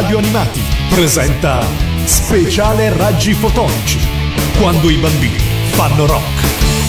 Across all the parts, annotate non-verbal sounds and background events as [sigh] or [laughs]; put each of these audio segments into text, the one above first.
Radio Animati presenta Speciale Raggi Fotonici. Quando i bambini fanno rock.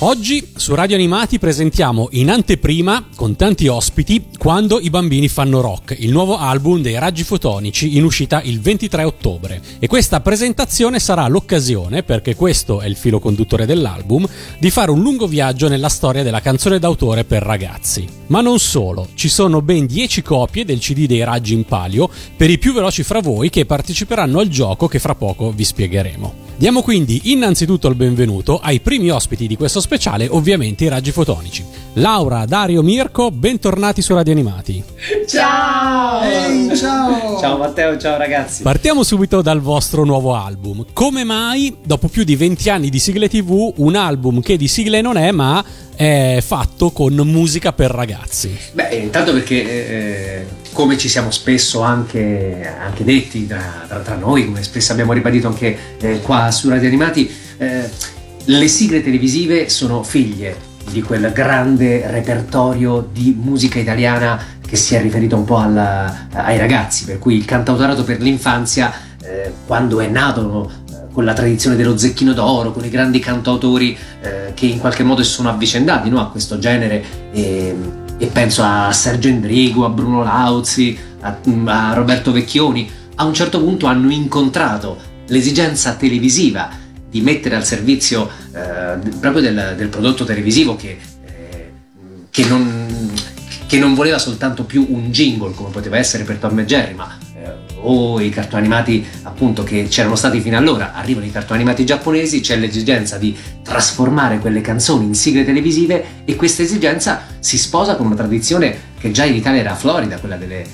Oggi su Radio Animati presentiamo in anteprima, con tanti ospiti, Quando i bambini fanno rock, il nuovo album dei Raggi Fotonici in uscita il 23 ottobre. E questa presentazione sarà l'occasione, perché questo è il filo conduttore dell'album, di fare un lungo viaggio nella storia della canzone d'autore per ragazzi. Ma non solo, ci sono ben 10 copie del CD dei Raggi in palio per i più veloci fra voi che parteciperanno al gioco che fra poco vi spiegheremo. Diamo quindi innanzitutto il benvenuto ai primi ospiti di questo speciale, ovviamente i raggi fotonici. Laura, Dario, Mirko, bentornati su Radio Animati. Ciao! Ehi, ciao! Ciao Matteo, ciao ragazzi. Partiamo subito dal vostro nuovo album. Come mai, dopo più di 20 anni di sigle TV, un album che di sigle non è, ma è fatto con musica per ragazzi? Beh, intanto perché, eh, come ci siamo spesso anche, anche detti tra, tra, tra, noi, come spesso abbiamo ribadito anche eh, qua su Radio Animati, eh, le sigle televisive sono figlie di quel grande repertorio di musica italiana che si è riferito un po' alla, ai ragazzi, per cui il cantautorato per l'infanzia, eh, quando è nato con la tradizione dello zecchino d'oro, con i grandi cantautori eh, che in qualche modo si sono avvicendati no, a questo genere e, e, penso a Sergio Endrigo, a Bruno Lauzi, a, a Roberto Vecchioni, a un certo punto hanno incontrato l'esigenza televisiva di mettere al servizio eh, proprio del, del, prodotto televisivo che, eh, che, non, che, non, voleva soltanto più un jingle come poteva essere per Tom e Jerry, ma o i cartoni animati appunto che c'erano stati fino allora, arrivano i cartoni animati giapponesi, c'è l'esigenza di trasformare quelle canzoni in sigle televisive e questa esigenza si sposa con una tradizione che già in Italia era florida, quella delle, eh,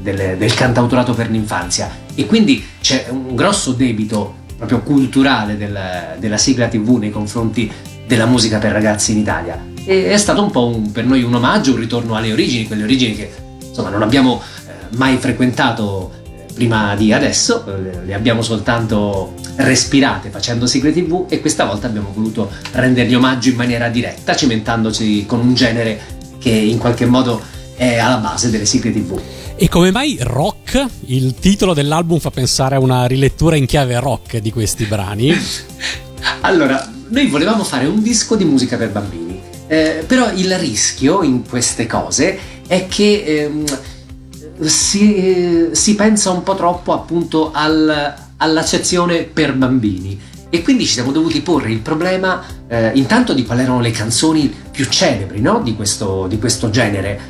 delle, del cantautorato per l'infanzia. E quindi c'è un grosso debito proprio culturale del, della sigla tv nei confronti della musica per ragazzi in Italia. E è stato un po' un, per noi un omaggio, un ritorno alle origini, quelle origini che insomma non abbiamo eh, mai frequentato prima di adesso, eh, le abbiamo soltanto respirate facendo sigle tv e questa volta abbiamo voluto rendergli omaggio in maniera diretta, cimentandoci con un genere che in qualche modo è alla base delle sigle tv. E come mai rock? Il titolo dell'album fa pensare a una rilettura in chiave rock di questi brani. [laughs] allora, noi volevamo fare un disco di musica per bambini, eh, però il rischio in queste cose è che... Ehm, si, si pensa un po' troppo appunto al, all'accezione per bambini. E quindi ci siamo dovuti porre il problema eh, intanto di quali erano le canzoni più celebri no? di, questo, di, questo, genere.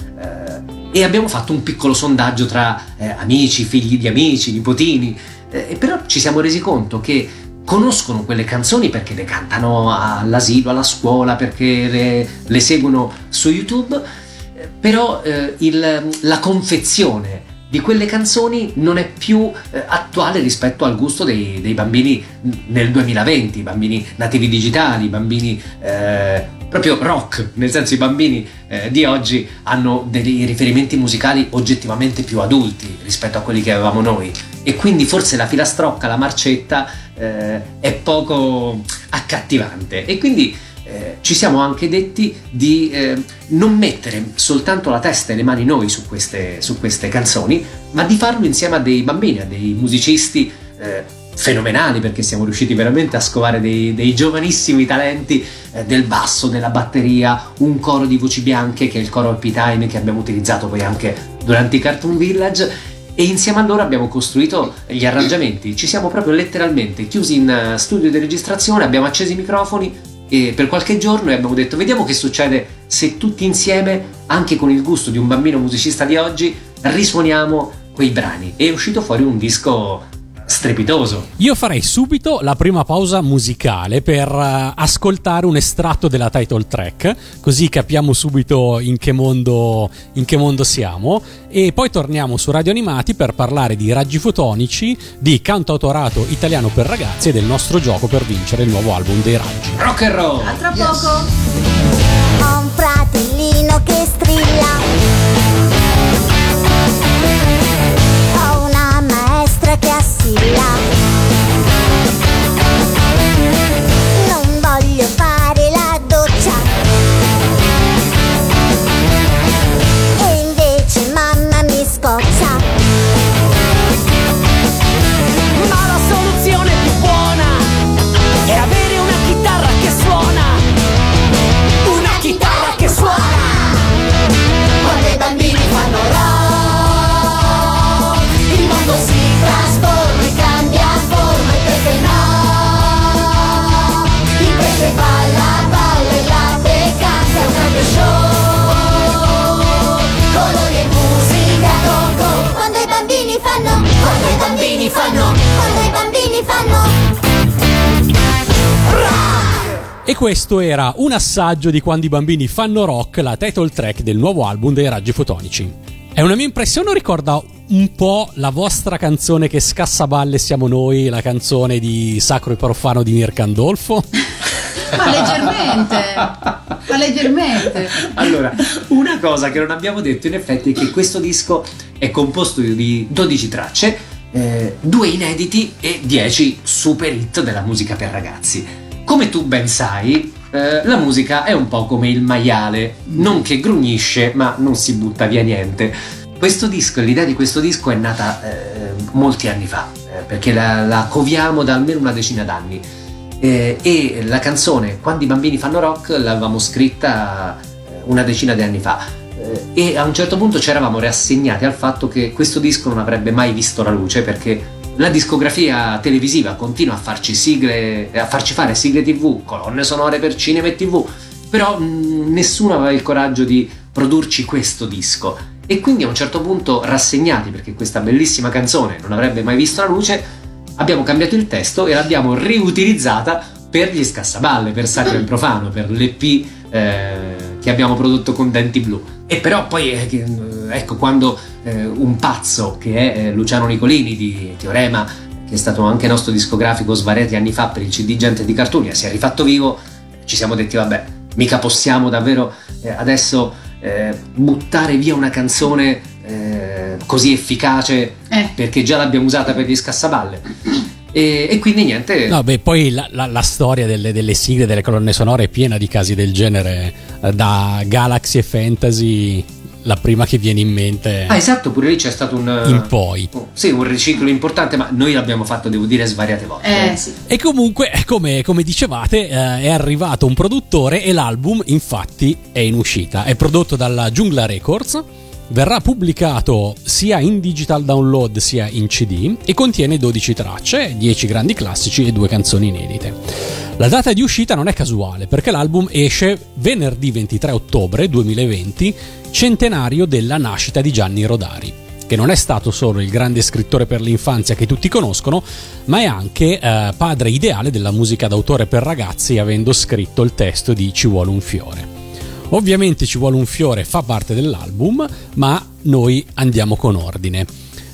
Eh, e abbiamo fatto un piccolo sondaggio tra eh, amici, figli di amici, nipotini. Eh, però ci siamo resi conto che conoscono quelle canzoni perché le cantano all'asilo, alla scuola, perché le, le seguono su YouTube però eh, il, la confezione di quelle canzoni non è più eh, attuale rispetto al gusto dei, dei, bambini nel 2020, i bambini nativi digitali, i bambini eh, proprio rock, nel senso i bambini eh, di oggi hanno dei riferimenti musicali oggettivamente più adulti rispetto a quelli che avevamo noi. E quindi forse la filastrocca, la marcetta eh, è poco accattivante. E quindi eh, ci siamo anche detti di eh, non mettere soltanto la testa e le mani noi su queste, su queste, canzoni, ma di farlo insieme a dei bambini, a dei musicisti eh, fenomenali, perché siamo riusciti veramente a scovare dei, dei giovanissimi talenti eh, del basso, della batteria, un coro di voci bianche che è il coro Happy Time che abbiamo utilizzato poi anche durante i Cartoon Village e insieme a loro abbiamo costruito gli arrangiamenti. Ci siamo proprio letteralmente chiusi in eh, studio di registrazione, abbiamo acceso i microfoni, e per qualche giorno e abbiamo detto vediamo che succede se tutti insieme, anche con il gusto di un bambino musicista di oggi, risuoniamo quei brani. E è uscito fuori un disco strepitoso. Io farei subito la prima pausa musicale per uh, ascoltare un estratto della title track, così capiamo subito in che, mondo, in che mondo siamo. E poi torniamo su Radio Animati per parlare di raggi fotonici, di cantautorato italiano per ragazzi e del nostro gioco per vincere il nuovo album dei raggi. Rock and roll! A tra yes. poco! Ho un fratellino che strilla che assilla questo era un assaggio di quando i bambini fanno rock, la title track del nuovo album dei Raggi Fotonici. È una mia impressione o ricorda un po' la vostra canzone che scassaballe siamo noi, la canzone di Sacro e Profano di Mircandolfo? [laughs] Ma leggermente, ma leggermente. Allora, una cosa che non abbiamo detto in effetti è che questo disco è composto di 12 tracce, eh, due inediti e 10 super hit della musica per ragazzi. Come tu ben sai, eh, la musica è un po' come il maiale, non che grugnisce, ma non si butta via niente. Questo disco, l'idea di questo disco è nata eh, molti anni fa, eh, perché la, la coviamo da almeno una decina d'anni. Eh, e la canzone Quando i bambini fanno rock l'avevamo scritta eh, una decina di anni fa. Eh, e a un certo punto ci eravamo rassegnati al fatto che questo disco non avrebbe mai visto la luce perché la discografia televisiva continua a farci sigle, a farci fare sigle tv, colonne sonore per cinema e tv, però mh, nessuno aveva il coraggio di produrci questo disco. E quindi a un certo punto, rassegnati perché questa bellissima canzone non avrebbe mai visto la luce, abbiamo cambiato il testo e l'abbiamo riutilizzata per gli scassaballe, per Sacro e Profano, per l'EP eh, che abbiamo prodotto con Denti Blu. E però poi, eh, ecco, quando eh, un pazzo che è eh, Luciano Nicolini di Teorema, che è stato anche nostro discografico svariati anni fa per il CD Gente di Cartunia, si è rifatto vivo, ci siamo detti, vabbè, mica possiamo davvero eh, adesso eh, buttare via una canzone eh, così efficace perché già l'abbiamo usata per gli scassaballe. E, e, quindi niente. No, beh, poi la, la, la storia delle, delle, sigle, delle colonne sonore è piena di casi del genere, da Galaxy e Fantasy la prima che viene in mente. Ah, esatto, pure lì c'è stato un. In poi. Oh, sì, un riciclo importante, ma noi l'abbiamo fatto, devo dire, svariate volte. Eh, sì. E comunque, come, come dicevate, eh, è arrivato un produttore e l'album, infatti, è in uscita. È prodotto dalla Giungla Records. Verrà pubblicato sia in digital download sia in CD e contiene 12 tracce, 10 grandi classici e 2 canzoni inedite. La data di uscita non è casuale perché l'album esce venerdì 23 ottobre 2020 centenario della nascita di Gianni Rodari che non è stato solo il grande scrittore per l'infanzia che tutti conoscono, ma è anche eh, padre ideale della musica d'autore per ragazzi, avendo scritto il testo di Ci vuole un fiore. Ovviamente Ci vuole un fiore fa parte dell'album, ma noi andiamo con ordine.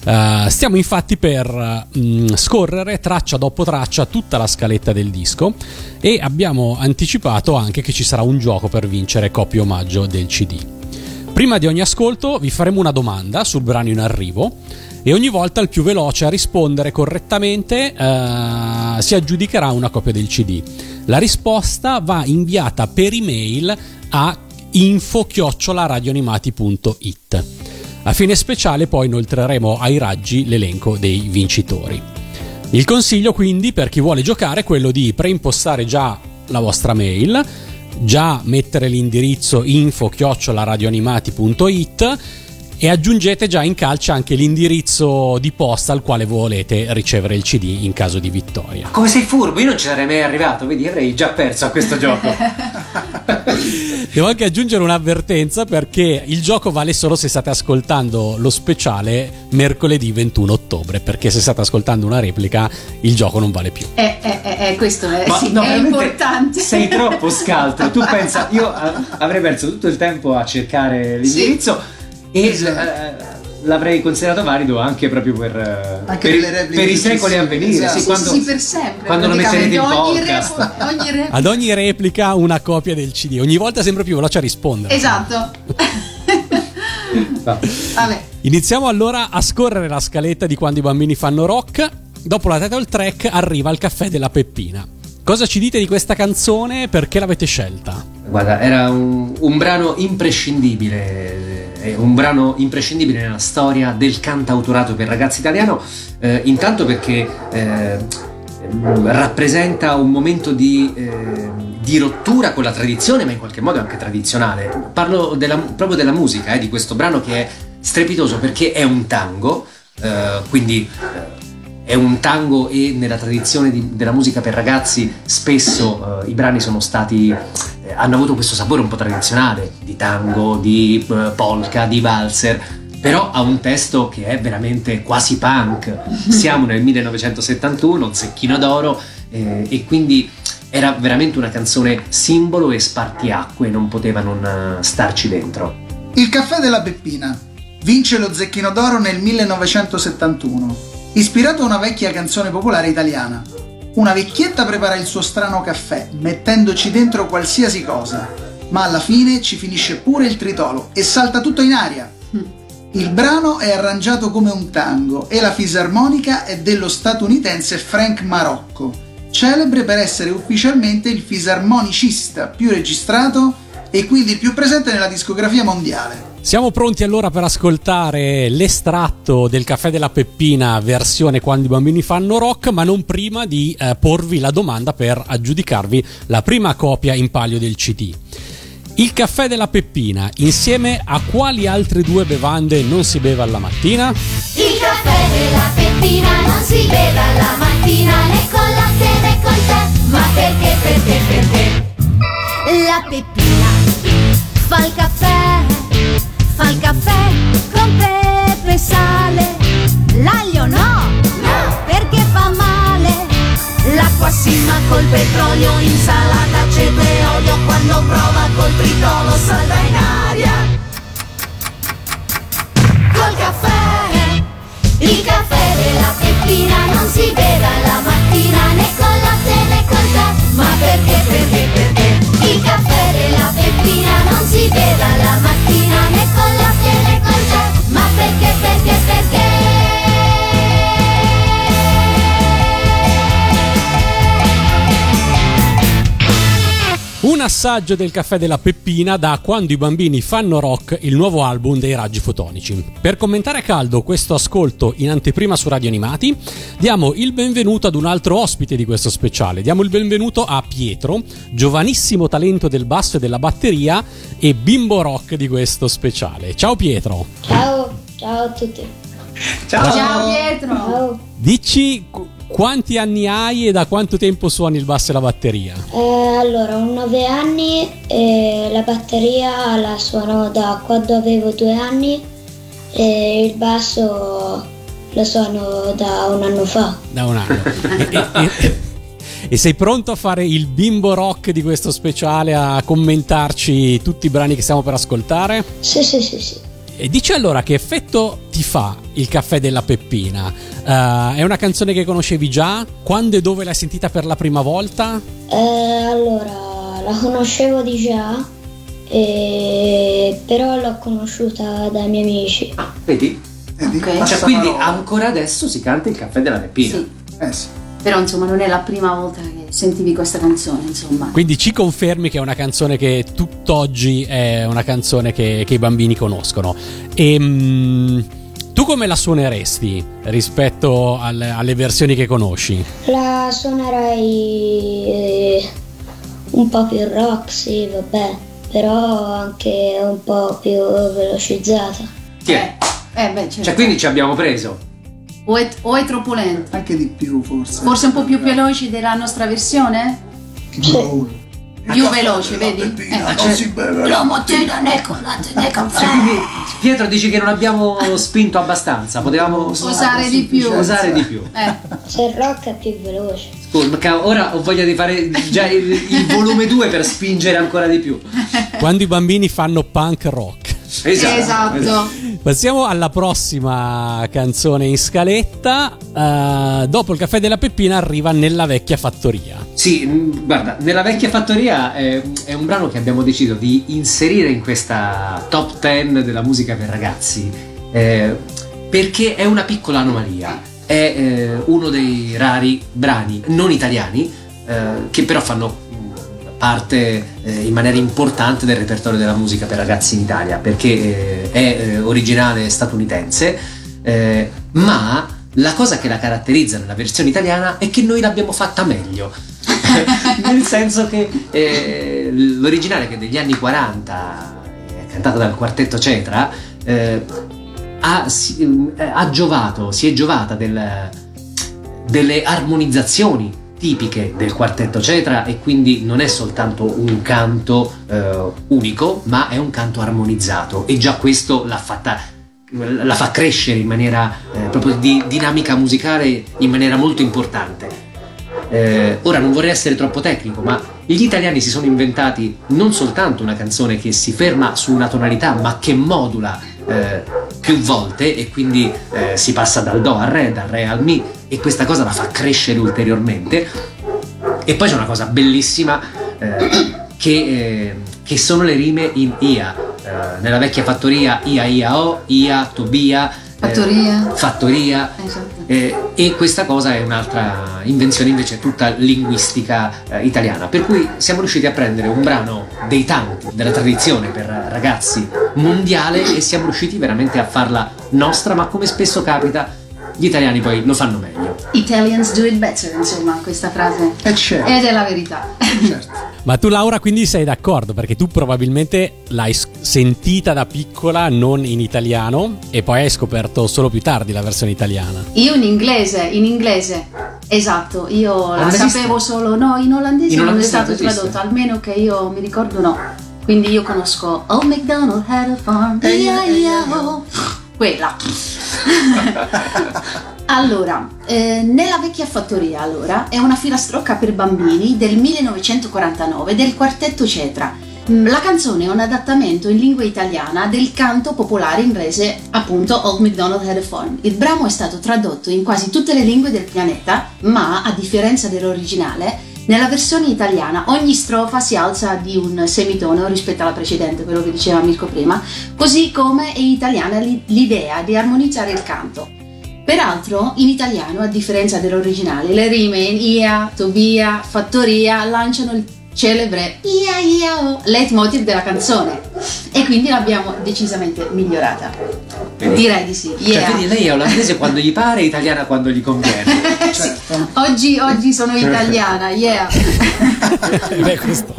Uh, stiamo infatti per uh, scorrere traccia dopo traccia tutta la scaletta del disco e abbiamo anticipato anche che ci sarà un gioco per vincere copia omaggio del CD. Prima di ogni ascolto vi faremo una domanda sul brano in arrivo e ogni volta il più veloce a rispondere correttamente uh, si aggiudicherà una copia del CD. La risposta va inviata per email a info-radioanimati.it. A fine speciale poi inoltreremo ai raggi l'elenco dei vincitori. Il consiglio quindi per chi vuole giocare è quello di preimpostare già la vostra mail già mettere l'indirizzo info-radioanimati.it e aggiungete già in calce anche l'indirizzo di posta al quale volete ricevere il CD in caso di vittoria. Come sei furbo? Io non ci sarei mai arrivato, vedi, avrei già perso a questo gioco. [laughs] Devo anche aggiungere un'avvertenza perché il gioco vale solo se state ascoltando lo speciale mercoledì 21 ottobre, perché se state ascoltando una replica il gioco non vale più. Eh, eh, eh, questo è, sì, no, è importante. Sei troppo scaltro, tu pensa, io avrei perso tutto il tempo a cercare l'indirizzo. Sì e esatto. l'avrei considerato valido anche proprio per, eh, anche per, per i secoli a venire. Esatto. Sì, quando, sì, per sempre. Quando lo metterete in podcast. Repo, ogni repo. Ad ogni replica una copia del CD. Ogni volta sempre più veloce a rispondere. Esatto. [laughs] Vabbè. Iniziamo allora a scorrere la scaletta di quando i bambini fanno rock. Dopo la title track arriva il caffè della Peppina. Cosa ci dite di questa canzone? Perché l'avete scelta? Guarda, era un, un brano imprescindibile, eh, un brano imprescindibile nella storia del cantautorato per ragazzi italiano, eh, intanto perché eh, rappresenta un momento di, eh, di, rottura con la tradizione, ma in qualche modo anche tradizionale. Parlo della, proprio della musica, eh, di questo brano che è strepitoso perché è un tango, quindi è un tango e nella tradizione di, della musica per ragazzi spesso uh, i brani sono stati eh, hanno avuto questo sapore un po' tradizionale di tango, di uh, polka, di valzer però ha un testo che è veramente quasi punk. [laughs] Siamo nel 1971 un secchino d'oro eh, e quindi era veramente una canzone simbolo e spartiacque, non poteva non eh, starci dentro. Il caffè della Peppina vince lo Zecchino d'Oro nel 1971, ispirato a una vecchia canzone popolare italiana. Una vecchietta prepara il suo strano caffè, mettendoci dentro qualsiasi cosa, ma alla fine ci finisce pure il tritolo e salta tutto in aria. Il brano è arrangiato come un tango e la fisarmonica è dello statunitense Frank Marocco, celebre per essere ufficialmente il fisarmonicista più registrato e quindi più presente nella discografia mondiale. Siamo pronti allora per ascoltare l'estratto del caffè della Peppina versione quando i bambini fanno rock, ma non prima di eh, porvi la domanda per aggiudicarvi la prima copia in palio del CD. Il caffè della Peppina, insieme a quali altre due bevande non si beve alla mattina? Il caffè della Peppina non si beve alla mattina né con latte né con tè. Ma perché, perché, perché? La Peppina fa il caffè, fa il caffè con pepe e sale. L'aglio no, no, perché fa male. L'acqua si ma col petrolio, insalata, aceto e olio Quando prova col tritolo salta in aria Col caffè, il caffè della Peppina non si beve alla mattina né con latte né con tè. Ma perché, perché, perché? Il caffè della Peppina assaggio del caffè della Peppina da Quando i bambini fanno rock, il nuovo album dei Raggi Fotonici. Per commentare a caldo questo ascolto in anteprima su Radio Animati, diamo il benvenuto ad un altro ospite di questo speciale. Diamo il benvenuto a Pietro, giovanissimo talento del basso e della batteria e bimbo rock di questo speciale. Ciao Pietro! Ciao, ciao a tutti. Ciao! Ciao Pietro! Ciao. Dici quanti anni hai e da quanto tempo suoni il basso e la batteria? Eh, allora, ho 9 anni e la batteria la suono da quando avevo 2 anni e il basso lo suono da un anno fa. Da un anno. e, e- e- e sei pronto a fare il bimbo rock di questo speciale, a commentarci tutti i brani che stiamo per ascoltare? Sì, sì, sì, sì. E dici allora che effetto ti fa il caffè della Peppina? Eh, è una canzone che conoscevi già? Quando e dove l'hai sentita per la prima volta? Eh, allora, la conoscevo di già, e- però l'ho conosciuta dai miei amici. Vedi? Vedi? Ok. Passa Cioè, quindi ancora adesso si canta il caffè della Peppina. Sì, Eh sì. però insomma non è la prima volta che sentivi questa canzone, insomma. Quindi ci confermi che è una canzone che tutt'oggi è una canzone che, che i bambini conoscono. E tu come la suoneresti rispetto alle, alle versioni che conosci? La suonerei eh, un po' più rock, sì, vabbè, però anche un po' più velocizzata. Chi è? Eh, beh, certo. Cioè, quindi ci abbiamo preso. O, è, o è troppo lento? Anche di più forse. Forse un po' più veloce della nostra versione? Sì. Più veloce, vedi? Eh. non si beve. La mattina né con latte né con Cioè, quindi Pietro dici che non abbiamo spinto abbastanza, potevamo Osare di più. osare di più. Eh, Se il rock è più veloce. Scusa, ora ho voglia di fare già il, il volume 2 per spingere ancora di più. Quando i bambini fanno punk rock. Esatto. Passiamo alla prossima canzone in scaletta. Eh, dopo il caffè della Peppina arriva Nella vecchia fattoria. Sì, mh, guarda, nella vecchia fattoria eh, è un brano che abbiamo deciso di inserire in questa top 10 della musica per ragazzi eh, perché è una piccola anomalia. È eh, uno dei rari brani non italiani eh, che però fanno parte eh, in maniera importante del repertorio della musica per ragazzi in Italia perché eh, è eh, originale statunitense, eh, ma la cosa che la caratterizza nella versione italiana è che noi l'abbiamo fatta meglio. [laughs] Nel senso che eh, l'originale che degli anni 40 è cantata dal quartetto Cetra ha, si- ha giovato, si è giovata del- delle armonizzazioni tipiche del quartetto Cetra e quindi non è soltanto un canto eh, unico ma è un canto armonizzato. E già questo l'ha fatta la fa crescere in maniera eh, proprio di dinamica musicale in maniera molto importante. Eh, ora non vorrei essere troppo tecnico, ma gli italiani si sono inventati non soltanto una canzone che si ferma su una tonalità, ma che modula eh, più volte e quindi eh, si passa dal Do al Re, dal Re al Mi e questa cosa la fa crescere ulteriormente. E poi c'è una cosa bellissima eh, che, eh, che, sono le rime in IA. Eh, nella vecchia fattoria IA, IA, O, IA, Tobia. Fattoria. fattoria. Esatto. e questa cosa è un'altra invenzione invece tutta linguistica italiana. Per cui siamo riusciti a prendere un brano dei tanti della tradizione per ragazzi mondiale e siamo riusciti veramente a farla nostra, ma come spesso capita gli italiani poi lo fanno meglio. Italians do it better, insomma, questa frase. E certo. Ed è la verità. Certo. Ma tu Laura quindi sei d'accordo perché tu probabilmente l'hai sentita da piccola non in italiano e poi hai scoperto solo più tardi la versione italiana. Io in inglese, in inglese. Esatto, io la sapevo solo no, in olandese, in olandese non è stato tradotto, almeno che io mi ricordo no. Quindi io conosco Old MacDonald had a farm, E-I-E-O. Quella. [laughs] allora, eh, nella vecchia fattoria allora è una filastrocca per bambini del 1949 del quartetto Cetra. Mm, la canzone è un adattamento in lingua italiana del canto popolare inglese, appunto Old MacDonald Had a Farm. Il brano è stato tradotto in quasi tutte le lingue del pianeta, ma a differenza dell'originale, nella versione italiana ogni strofa si alza di un semitono rispetto alla precedente, quello che diceva Mirko prima, così come è italiana l'idea di armonizzare il canto. Peraltro, in italiano, a differenza dell'originale, le rime in ia, tobia, fattoria lanciano il celebre ia ia oh, leitmotiv della canzone e quindi l'abbiamo decisamente migliorata. Direi di sì. Yeah. Cioè, vedi, lei è olandese quando gli pare e italiana quando gli conviene. [laughs] certo. Oggi, oggi sono italiana, yeah. [laughs] Beh, questo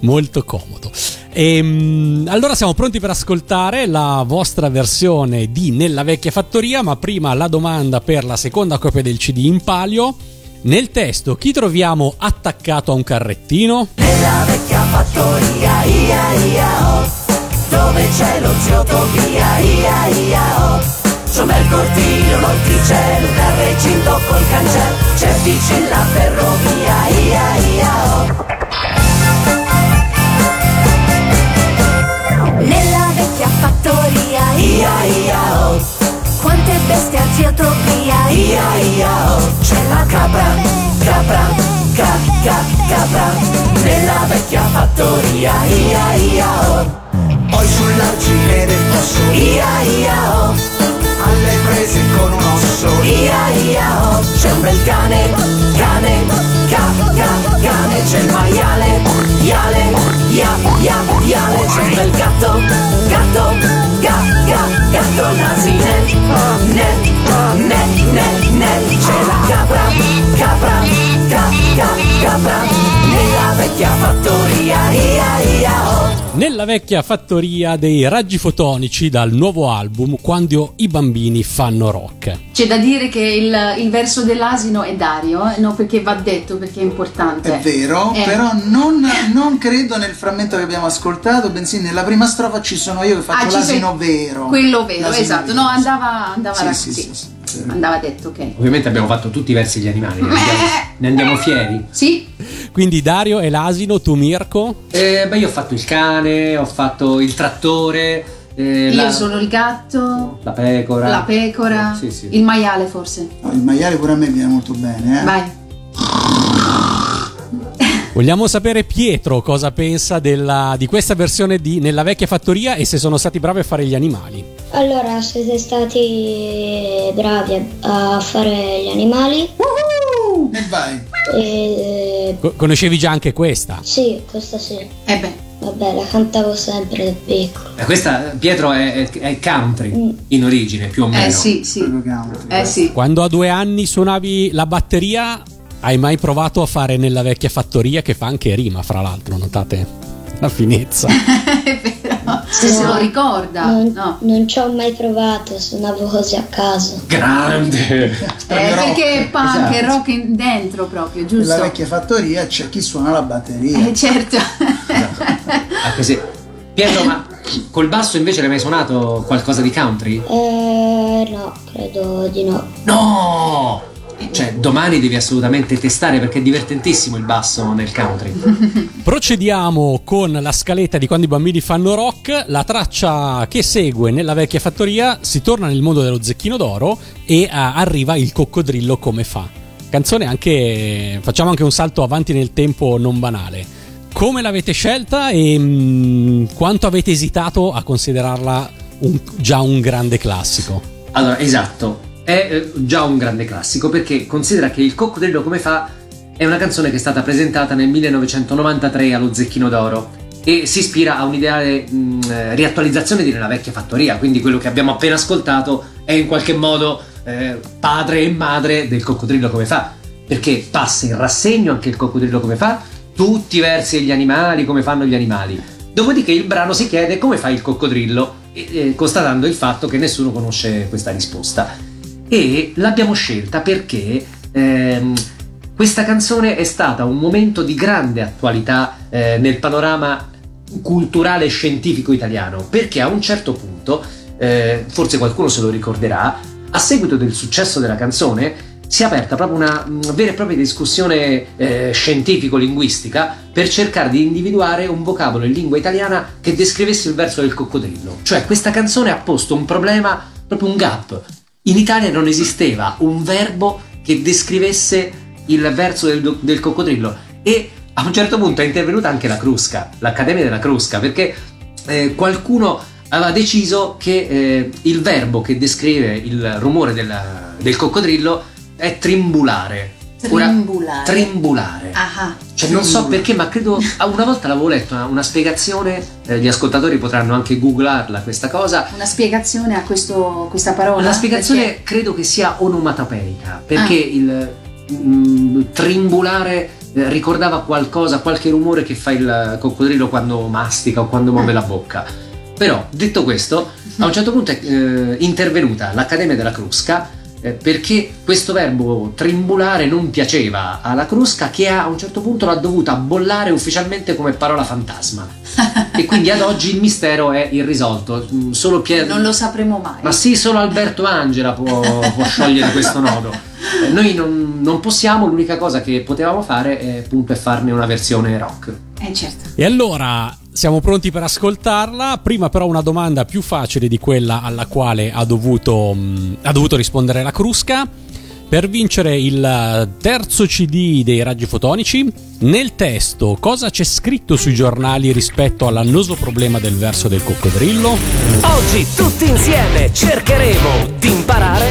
molto comodo. E, ehm, allora siamo pronti per ascoltare la vostra versione di Nella vecchia fattoria, ma prima la domanda per la seconda copia del CD in palio. Nel testo chi troviamo attaccato a un carrettino? Nella vecchia fattoria, ia ia oh, dove c'è lo zio Tobia, ia ia oh. C'è un bel cortile, l'orticello, un carreggino col cancello, c'è vicino la ferrovia, ia ia oh. Nella vecchia fattoria, ia ia oh. Quante bestie a zio Tobia Ia ia oh. C'è la capra, capra, ca, ca, capra. Nella vecchia fattoria Ia ia oh. Poi sull'argine del fosso Ia ia oh Prese con un osso. Ia ia oh C'è un bel cane, cane, ca, ca, cane C'è il maiale, iale, ia, ia, iale C'è un bel gatto, gatto, ga, ga, gatto nasine Ne, ne, ne, ne C'è la capra, capra, ca, capra Nella vecchia fattoria, ia, ia, oh nella vecchia fattoria dei raggi fotonici dal nuovo album Quando i bambini fanno rock. C'è da dire che il, il verso dell'asino è Dario, eh? no perché va detto, perché è importante. È vero, eh. però non, non, credo nel frammento che abbiamo ascoltato, bensì nella prima strofa ci sono io che faccio ah, l'asino sei... vero. Quello vero, l'asino esatto, vero. no andava, andava sì, sì, sì, sì andava detto ok. Ovviamente abbiamo fatto tutti i versi degli animali, ne andiamo, ne andiamo fieri. Sì. Quindi Dario è l'asino, tu Mirko? Eh, beh, io ho fatto il cane, ho fatto il trattore. Eh, io la... sono il gatto. La pecora. La pecora. Sì, sì. Il maiale forse. No, il maiale pure a me viene molto bene, eh. Vai. Vogliamo sapere Pietro cosa pensa della, di questa versione di Nella vecchia fattoria e se sono stati bravi a fare gli animali. Allora, siete stati bravi a fare gli animali. Uh-huh! E vai. E... conoscevi già anche questa? Sì, questa sì. Eh beh. Vabbè, la cantavo sempre da piccolo. Eh, questa, Pietro, è, è country mm. in origine, più o meno. Eh sì, sì. Eh sì. Quando a due anni suonavi la batteria, hai mai provato a fare nella vecchia fattoria che fa anche rima, fra l'altro, notate la finezza. [laughs] È vero, se no, se lo ricorda. Non, no. non ci ho mai provato, suonavo così a caso. Grande! Eh, perché è punk e rock in dentro proprio, giusto? Nella vecchia fattoria c'è chi suona la batteria. Eh, certo. [laughs] Anche se... Pietro, ma col basso invece l'hai mai suonato qualcosa di country? Eh, no, credo di no. No! Cioè, domani devi assolutamente testare perché è divertentissimo il basso nel country. [laughs] Procediamo con la scaletta di quando i bambini fanno rock. La traccia che segue nella vecchia fattoria si torna nel mondo dello zecchino d'oro e ah, arriva il coccodrillo come fa. Canzone anche. Facciamo anche un salto avanti nel tempo non banale. Come l'avete scelta e mm, quanto avete esitato a considerarla un- già un grande classico? Allora, esatto, è eh, già un grande classico perché considera che Il coccodrillo come fa è una canzone che è stata presentata nel 1993 allo Zecchino d'Oro e si ispira a un'ideale mh, eh, riattualizzazione di Nella vecchia fattoria, quindi quello che abbiamo appena ascoltato è in qualche modo eh, padre e madre del coccodrillo come fa, perché passa in rassegno anche il coccodrillo come fa, tutti i versi degli animali, come fanno gli animali. Dopodiché il brano si chiede come fa il coccodrillo, e- e constatando il fatto che nessuno conosce questa risposta. E l'abbiamo scelta perché ehm, questa canzone è stata un momento di grande attualità eh, nel panorama culturale e scientifico italiano, perché a un certo punto, eh, forse qualcuno se lo ricorderà, a seguito del successo della canzone si è aperta proprio una mh, vera e propria discussione eh, scientifico-linguistica per cercare di individuare un vocabolo in lingua italiana che descrivesse il verso del coccodrillo. Cioè questa canzone ha posto un problema, proprio un gap. In Italia non esisteva un verbo che descrivesse il verso del, del coccodrillo e a un certo punto è intervenuta anche la Crusca, l'Accademia della Crusca, perché eh, qualcuno aveva deciso che eh, il verbo che descrive il rumore della- del coccodrillo è trimbulare. Trimbulare. trimbulare. Ah, Cioè, non so perché, ma credo. Una volta l'avevo letto una, una spiegazione. eh, gli ascoltatori potranno anche googlarla questa cosa. una spiegazione a questo, questa parola? La spiegazione Perché- credo che sia onomatopeica, perché Ah. il mm, trimbulare eh, ricordava qualcosa, qualche rumore che fa il coccodrillo quando mastica o quando muove Ah. la bocca. Però, detto questo, a un certo punto è eh, intervenuta l'Accademia della Crusca eh, perché questo verbo trimbulare non piaceva alla Crusca che a un certo punto l'ha dovuta bollare ufficialmente come parola fantasma. [laughs] e quindi ad oggi il mistero è irrisolto. Mm, Solo Pier... Non lo sapremo mai. Ma sì, solo Alberto Angela può, può sciogliere questo nodo. Eh, Noi non, non possiamo, l'unica cosa che potevamo fare è, appunto, è farne una versione rock. Eh certo. E allora siamo pronti per ascoltarla. Prima, però, una domanda più facile di quella alla quale ha dovuto, mh, ha dovuto rispondere la Crusca. Per vincere il terzo CD dei raggi fotonici, nel testo cosa c'è scritto sui giornali rispetto all'annoso problema del verso del coccodrillo? Oggi tutti insieme cercheremo di imparare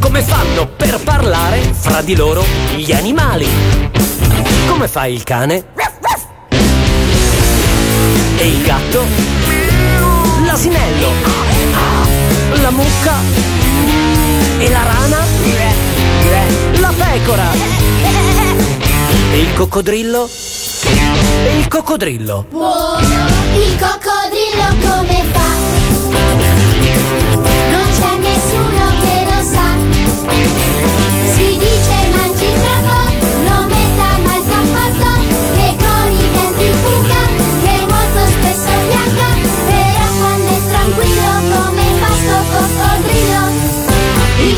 come fanno per parlare fra di loro gli animali. Come fa il cane? E il gatto? L'asinello? La mucca? E la rana? La pecora? E il coccodrillo? E il coccodrillo? Oh, il coccodrillo come fa?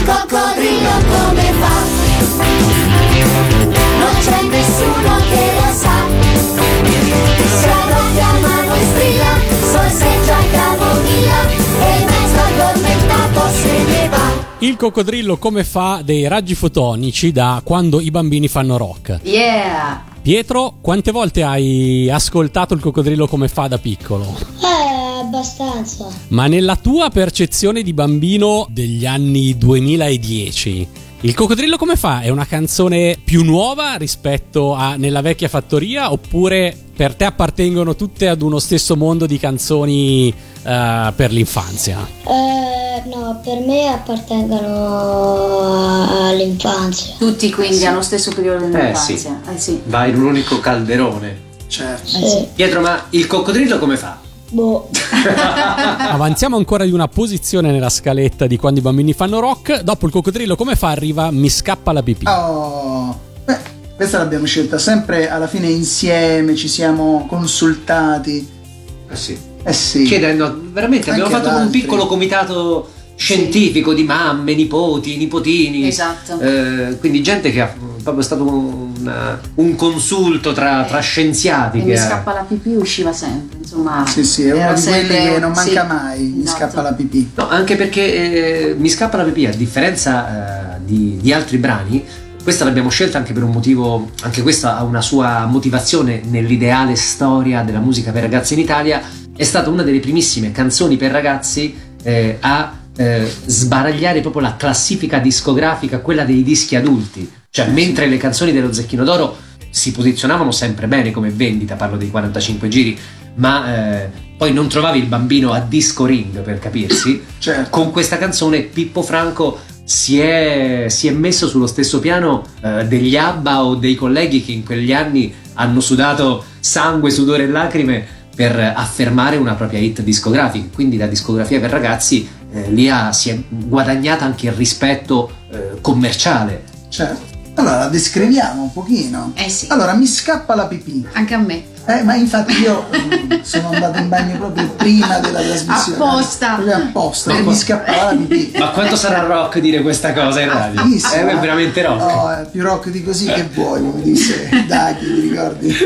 Il coccodrillo come fa? Non c'è nessuno che lo sa. Si arrabbia ma non strilla, sorseggia camomilla e mezzo addormentato se ne va. Il coccodrillo come fa dei raggi fotonici da quando i bambini fanno rock. Yeah! Pietro, quante volte hai ascoltato il coccodrillo come fa da piccolo? Eh, abbastanza. Ma nella tua percezione di bambino degli anni 2010, il coccodrillo come fa? È una canzone più nuova rispetto a Nella vecchia fattoria oppure per te appartengono tutte ad uno stesso mondo di canzoni eh, per l'infanzia? Eh, no, per me appartengono all'infanzia. Tutti quindi allo stesso periodo Eh, dell'infanzia. Eh sì. Va in un unico calderone. Certo. Sì. Pietro, ma il coccodrillo come fa? Boh. [laughs] Avanziamo ancora di una posizione nella scaletta di quando i bambini fanno rock. Dopo il coccodrillo come fa? Arriva Mi scappa la pipì. Oh, beh, questa l'abbiamo scelta sempre alla fine insieme, ci siamo consultati. Eh sì. Eh sì. Chiedendo, veramente abbiamo Anche fatto ad un piccolo comitato scientifico di mamme, nipoti, nipotini. Esatto. Eh, quindi gente che ha proprio stato un, un consulto tra, tra scienziati. E che mi scappa la pipì usciva sempre, insomma. Sì, sì, è uno era di quelli sempre- che non manca sì, mai, mi esatto. scappa la pipì. No, anche perché eh, mi scappa la pipì, a differenza eh, di, di altri brani, questa l'abbiamo scelta anche per un motivo, anche questa ha una sua motivazione nell'ideale storia della musica per ragazzi in Italia, è stata una delle primissime canzoni per ragazzi eh, a eh, sbaragliare proprio la classifica discografica, quella dei dischi adulti, cioè mentre le canzoni dello Zecchino d'Oro si posizionavano sempre bene come vendita, parlo dei 45 giri, ma eh, poi non trovavi il bambino a disco ring per capirsi, [coughs] Certo. con questa canzone Pippo Franco si è, si è messo sullo stesso piano eh, degli ABBA o dei colleghi che in quegli anni hanno sudato sangue, sudore e lacrime per affermare una propria hit discografica. Quindi la discografia per ragazzi eh, lì ha- si è guadagnata anche il rispetto eh, commerciale. Certo. Allora descriviamo un pochino. Eh sì, Allora mi scappa la pipì. anche a me. Eh, ma infatti io mm, sono andato in bagno proprio prima della trasmissione. Apposta. Proprio apposta, mi scappava la pipì. Ma quanto sarà rock dire questa cosa in radio? Fighissimo, Eh, è eh? veramente rock. No, è più rock di così che vuoi, come disse Daghi, ti ricordi?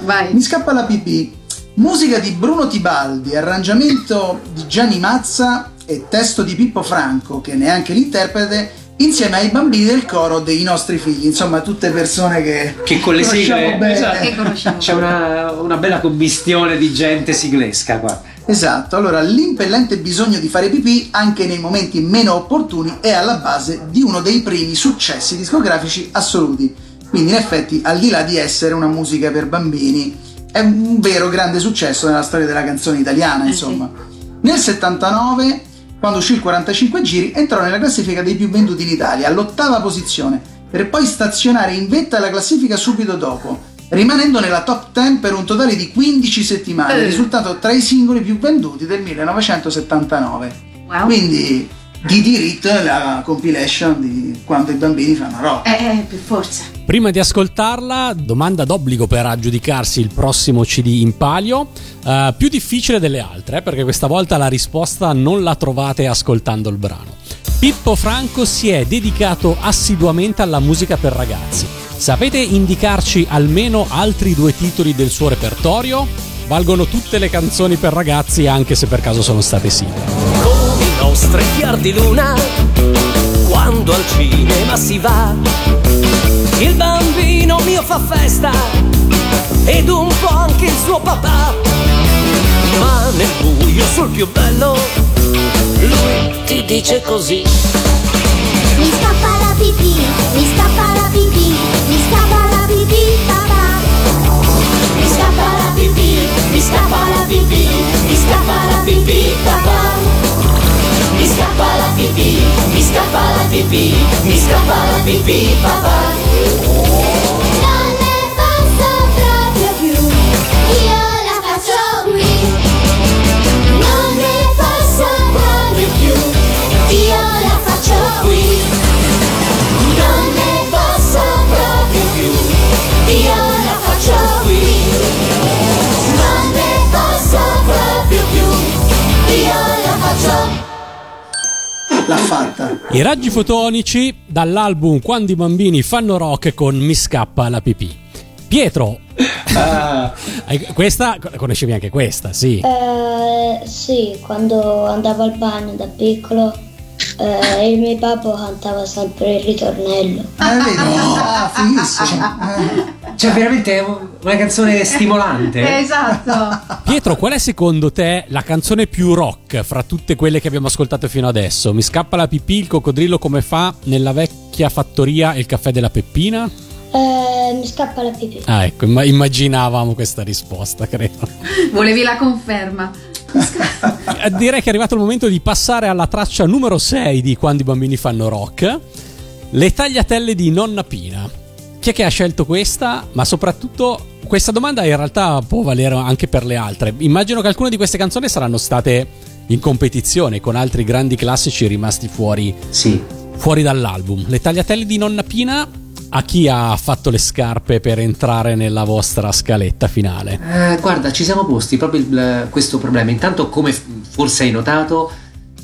Vai. Mi scappa la pipì. Musica di Bruno Tibaldi, arrangiamento di Gianni Mazza e testo di Pippo Franco, che neanche l'interprete, insieme ai bambini del coro dei nostri figli. Insomma, tutte persone che, Che con le conosciamo sigle bene. esatto. Che conosciamo. c'è una, una bella commistione di gente siglesca qua. Esatto, allora l'impellente bisogno di fare pipì anche nei momenti meno opportuni è alla base di uno dei primi successi discografici assoluti. Quindi in effetti, al di là di essere una musica per bambini, è un vero grande successo nella storia della canzone italiana, Eh insomma. Nel 79, quando uscì il 45 giri, entrò nella classifica dei più venduti in Italia, all'ottava posizione, per poi stazionare in vetta alla classifica subito dopo, rimanendo nella top 10 per un totale di 15 settimane, Eh. risultato tra i singoli più venduti del 1979. Wow. Quindi di diritto la compilation di quando i bambini fanno rock. Eh, eh, per forza. Prima di ascoltarla, domanda d'obbligo per aggiudicarsi il prossimo CD in palio. Eh, più difficile delle altre, eh, perché questa volta la risposta non la trovate ascoltando il brano. Pippo Franco si è dedicato assiduamente alla musica per ragazzi. Sapete indicarci almeno altri due titoli del suo repertorio? Valgono tutte le canzoni per ragazzi, anche se per caso sono state sigle. Nostri fior di luna, quando al cinema si va, il bambino mio fa festa ed un po' anche il suo papà. Ma nel buio sul più bello, lui ti dice così. Mi scappa la pipì, mi scappa la pipì, mi scappa la pipì, papà. Mi scappa la pipì, mi scappa la pipì, mi scappa la pipì, papà. Scappa la pipì, mi scappa la pipì, mi scappa la pipì, papà. L'ha fatta. I raggi fotonici dall'album Quando i bambini fanno rock con Mi scappa la pipì. Pietro, eh, questa conoscevi anche questa, sì. Eh, sì, quando andavo al bagno da piccolo, eh, il mio papà cantava sempre il ritornello. Eh, vedi? Ah, fighissimo. Eh. Cioè, veramente è una canzone stimolante. Esatto. Pietro, qual è secondo te la canzone più rock fra tutte quelle che abbiamo ascoltato fino adesso? Mi scappa la pipì, il coccodrillo come fa nella vecchia fattoria il caffè della Peppina? Eh, mi scappa la pipì. Ah, ecco, imma- immaginavamo questa risposta, credo. Volevi la conferma. [laughs] Direi che è arrivato il momento di passare alla traccia numero 6 di Quando i bambini fanno rock, le tagliatelle di Nonna Pina. Chi è che ha scelto questa? Ma soprattutto questa domanda in realtà può valere anche per le altre. Immagino che alcune di queste canzoni saranno state in competizione con altri grandi classici rimasti fuori, Sì. fuori dall'album. Le tagliatelle di Nonna Pina a chi ha fatto le scarpe per entrare nella vostra scaletta finale? Eh, guarda, ci siamo posti proprio il- questo problema. Intanto, come forse hai notato,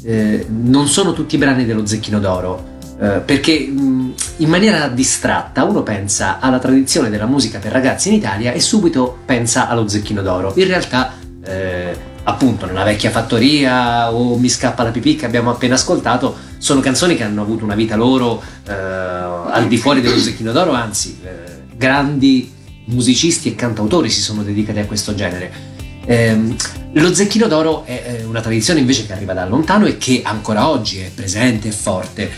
eh, non sono tutti brani dello Zecchino d'Oro. eh, perché mh, in maniera distratta uno pensa alla tradizione della musica per ragazzi in Italia e subito pensa allo Zecchino d'Oro. In realtà, eh, appunto, nella vecchia fattoria o Mi scappa la pipì che abbiamo appena ascoltato, sono canzoni che hanno avuto una vita loro eh, al di fuori dello Zecchino d'Oro, anzi, eh, grandi musicisti e cantautori si sono dedicati a questo genere. Ehm, lo zecchino d'oro è è una tradizione invece che arriva da lontano e che ancora oggi è presente e forte.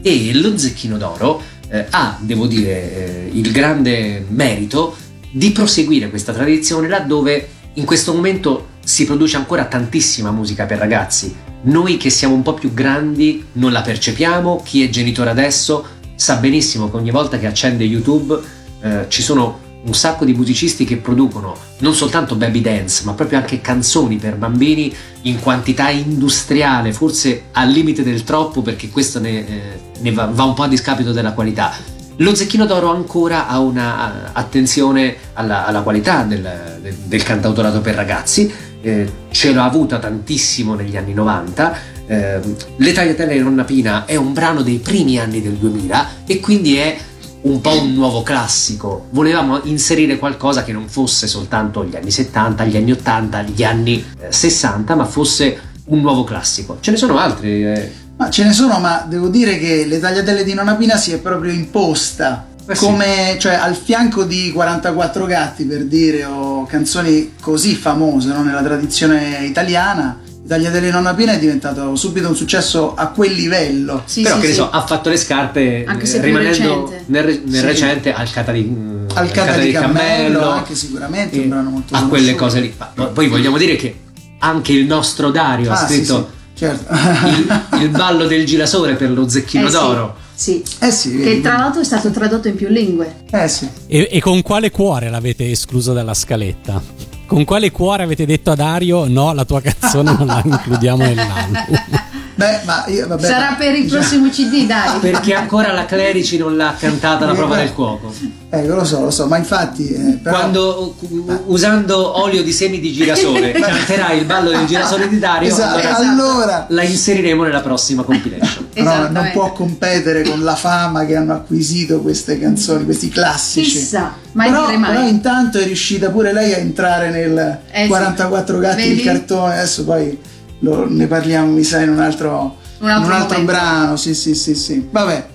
E lo zecchino d'oro eh, ha, devo dire, eh, il grande merito di proseguire questa tradizione laddove in questo momento si produce ancora tantissima musica per ragazzi. Noi che siamo un po' più grandi non la percepiamo, chi è genitore adesso sa benissimo che ogni volta che accende YouTube eh, ci sono un sacco di musicisti che producono non soltanto baby dance, ma proprio anche canzoni per bambini in quantità industriale, forse al limite del troppo, perché questo ne, eh, ne va, va un po' a discapito della qualità. Lo Zecchino d'Oro ancora ha una attenzione alla, alla qualità del, del- del cantautorato per ragazzi, eh, ce l'ha avuta tantissimo negli anni 90. eh, Le tagliatelle di Nonna Pina è un brano dei primi anni del 2000 e quindi è un po' un nuovo classico. Volevamo inserire qualcosa che non fosse soltanto gli anni 70, gli anni 80, gli anni eh, 60, ma fosse un nuovo classico. Ce ne sono altri. eh. Ma ce ne sono, ma devo dire che le tagliatelle di Nonna Pina si è proprio imposta. Eh sì. Come, cioè, al fianco di 44 gatti per dire, o canzoni così famose no, nella tradizione italiana, le tagliatelle di Nonna Pina è diventato subito un successo a quel livello. Sì, Però sì, che ne so, ha fatto le scarpe Anche eh, se più rimanendo recente. nel, nel Sì. recente al cata di, mm, Al Cata di Cammello, anche sicuramente un e brano molto a quelle cose lì. Ma poi vogliamo dire che anche il nostro Dario ha Ah, sì, scritto sì, certo. il, il ballo del girasole per lo [laughs] zecchino Eh sì, d'oro. Sì. eh sì, Che tra l'altro è stato tradotto in più lingue. Eh sì. E, e con quale cuore l'avete escluso dalla scaletta? Con quale cuore avete detto a Dario no, la tua canzone non la includiamo nell'album? [laughs] Beh, ma io, vabbè, Sarà ma- per il già- prossimo CD, dai. [laughs] Perché ancora la Clerici non l'ha cantata la prova del cuoco. Ecco, lo so, lo so, ma infatti... eh, però- Quando u- usando olio di semi di girasole [laughs] canterai il ballo del girasole di Dario, Esatto, allora allora la inseriremo nella prossima compilation. [laughs] però non Esattamente. può competere con la fama che hanno acquisito queste canzoni, questi classici. Chissà, mai però, dire mai. però intanto è riuscita pure lei a entrare nel Eh sì. 44 gatti Vedi? il cartone, adesso poi lo- ne parliamo mi sa in un altro, Un altro un altro brano, sì sì sì sì. Vabbè,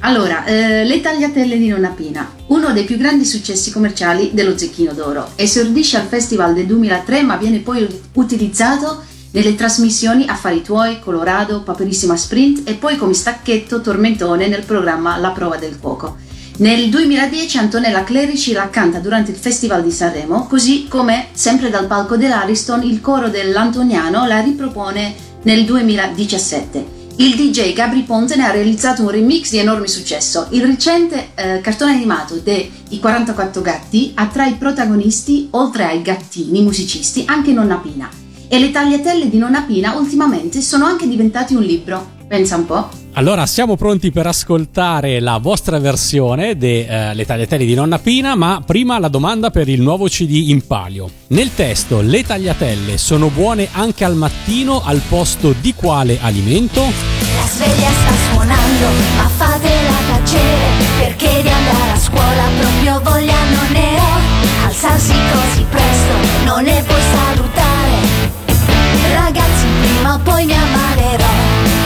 Allora, eh, le tagliatelle di Nonna Pina, uno dei più grandi successi commerciali dello Zecchino d'Oro. Esordisce al festival del 2003 ma viene poi utilizzato nelle trasmissioni Affari Tuoi, Colorado, Paperissima Sprint e poi come stacchetto tormentone nel programma La prova del cuoco. Nel 2010 Antonella Clerici la canta durante il Festival di Sanremo, così come, sempre dal palco dell'Ariston, il coro dell'Antoniano la ripropone nel 2017. Il DJ Gabri Ponte ne ha realizzato un remix di enorme successo. Il recente eh, cartone animato de I 44 Gatti ha tra i protagonisti, oltre ai gattini musicisti, anche Nonna Pina. E le tagliatelle di Nonna Pina ultimamente sono anche diventati un libro. Pensa un po'. Allora, siamo pronti per ascoltare la vostra versione delle tagliatelle di Nonna Pina, ma prima la domanda per il nuovo CD in palio. Nel testo, le tagliatelle sono buone anche al mattino al posto di quale alimento? La sveglia sta suonando, ma fatela tacere Perché di andare a scuola proprio voglia non ne ho Alzarsi così presto non ne puoi salutare Ragazzi prima o poi mi ammalerò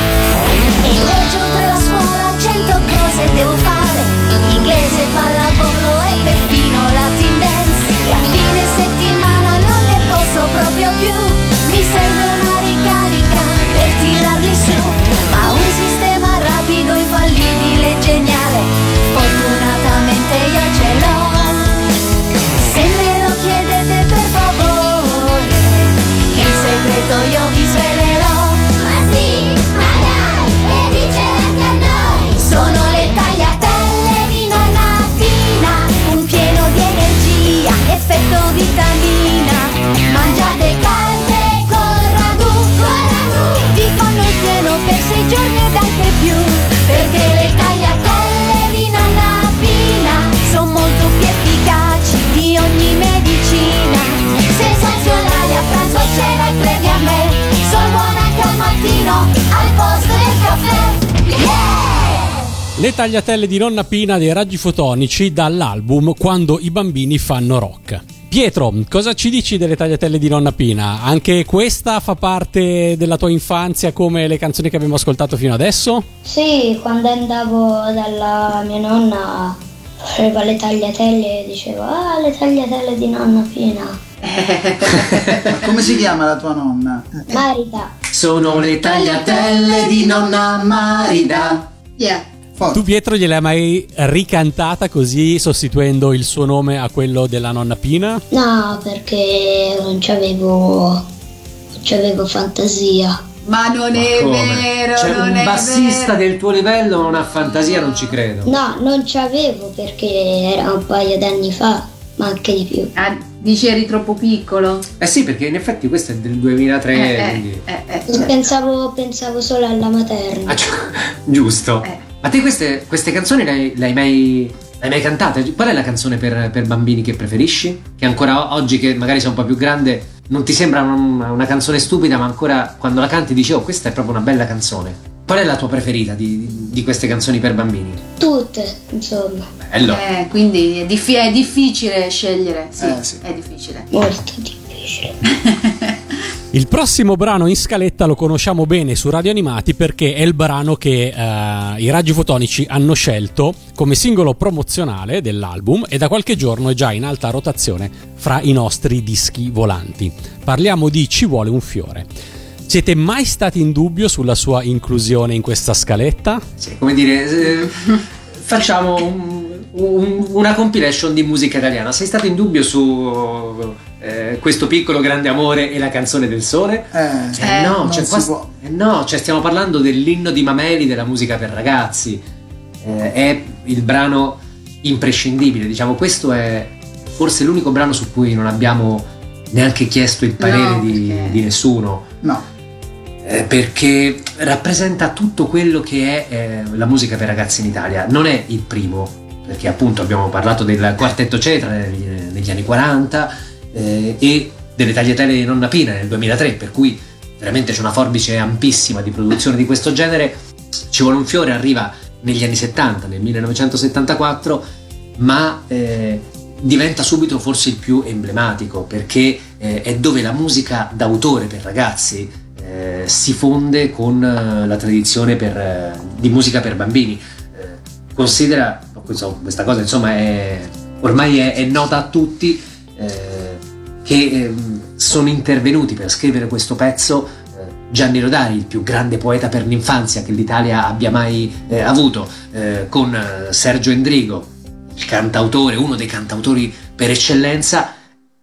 E legge oltre la scuola cento cose devo fare. Inglese, pallavolo e perfino latin dance. E a fine settimana non ne posso proprio più. Mi serve una ricarica per tirarli su. Ma un sistema rapido, infallibile e geniale. Fortunatamente io ce l'ho. Se me lo chiedete per favore Il segreto io vi svelerò perfecto. Le tagliatelle di nonna Pina dei raggi fotonici dall'album Quando i bambini fanno rock. Pietro, cosa ci dici delle tagliatelle di nonna Pina? Anche questa fa parte della tua infanzia come le canzoni che abbiamo ascoltato fino adesso? Sì, quando andavo dalla mia nonna faceva le tagliatelle e dicevo ah le tagliatelle di nonna Pina. [laughs] Come si chiama la tua nonna? Marita. Sono le tagliatelle di nonna Marida. Yeah. Forte. Tu Pietro gliel'hai mai ricantata così sostituendo il suo nome a quello della nonna Pina? No, perché non c'avevo non c'avevo fantasia. Ma non è Come? vero, Cioè, non un è bassista vero. del tuo livello non ha fantasia, non ci credo. No, non c'avevo perché era un paio d'anni fa, ma anche di più. Ah, dici eri troppo piccolo? Eh sì, perché in effetti questo è del 2003, Eh, quindi... eh, eh, eh. Pensavo, pensavo solo alla materna. Ah, gi- [laughs] giusto. Ma te queste, queste canzoni le hai, le hai mai, le hai mai cantate? Qual è la canzone per, per bambini che preferisci? Che ancora oggi, che magari sei un po' più grande, non ti sembra una, una canzone stupida, ma ancora quando la canti dici, oh, questa è proprio una bella canzone. Qual è la tua preferita di, di queste canzoni per bambini? Tutte, insomma, Bello. Eh, quindi è, diffi- è difficile scegliere. Sì, Eh, sì. è difficile. molto difficile. [laughs] Il prossimo brano in scaletta lo conosciamo bene su Radio Animati perché è il brano che eh, i raggi fotonici hanno scelto come singolo promozionale dell'album e da qualche giorno è già in alta rotazione fra i nostri dischi volanti. Parliamo di Ci vuole un fiore. Siete mai stati in dubbio sulla sua inclusione in questa scaletta? Sì, come dire, eh, facciamo un- un- una compilation di musica italiana. Sei stato in dubbio su eh, questo piccolo grande amore e la canzone del sole? Eh, Eh, no, cioè, qua- eh, no, cioè stiamo parlando dell'inno di Mameli della musica per ragazzi. Eh, è il brano imprescindibile, diciamo, questo è forse l'unico brano su cui non abbiamo neanche chiesto il parere No, di, perché- di nessuno. No. Eh, perché rappresenta tutto quello che è eh, la musica per ragazzi in Italia. Non è il primo, perché appunto abbiamo parlato del quartetto Cetra negli, negli anni 40 eh, e delle tagliatelle di Nonna Pina nel 2003, per cui veramente c'è una forbice ampissima di produzione di questo genere. Ci vuole un fiore, arriva negli anni 70, nel 1974, ma eh, diventa subito forse il più emblematico perché eh, è dove la musica d'autore per ragazzi eh, si fonde con eh, la tradizione per, eh, di musica per bambini. Eh, considera, questo- questa cosa insomma è, ormai è, è nota a tutti, eh, che ehm, sono intervenuti per scrivere questo pezzo eh, Gianni Rodari, il più grande poeta per l'infanzia che l'Italia abbia mai eh, avuto, eh, con eh, Sergio Endrigo, il cantautore, uno dei cantautori per eccellenza,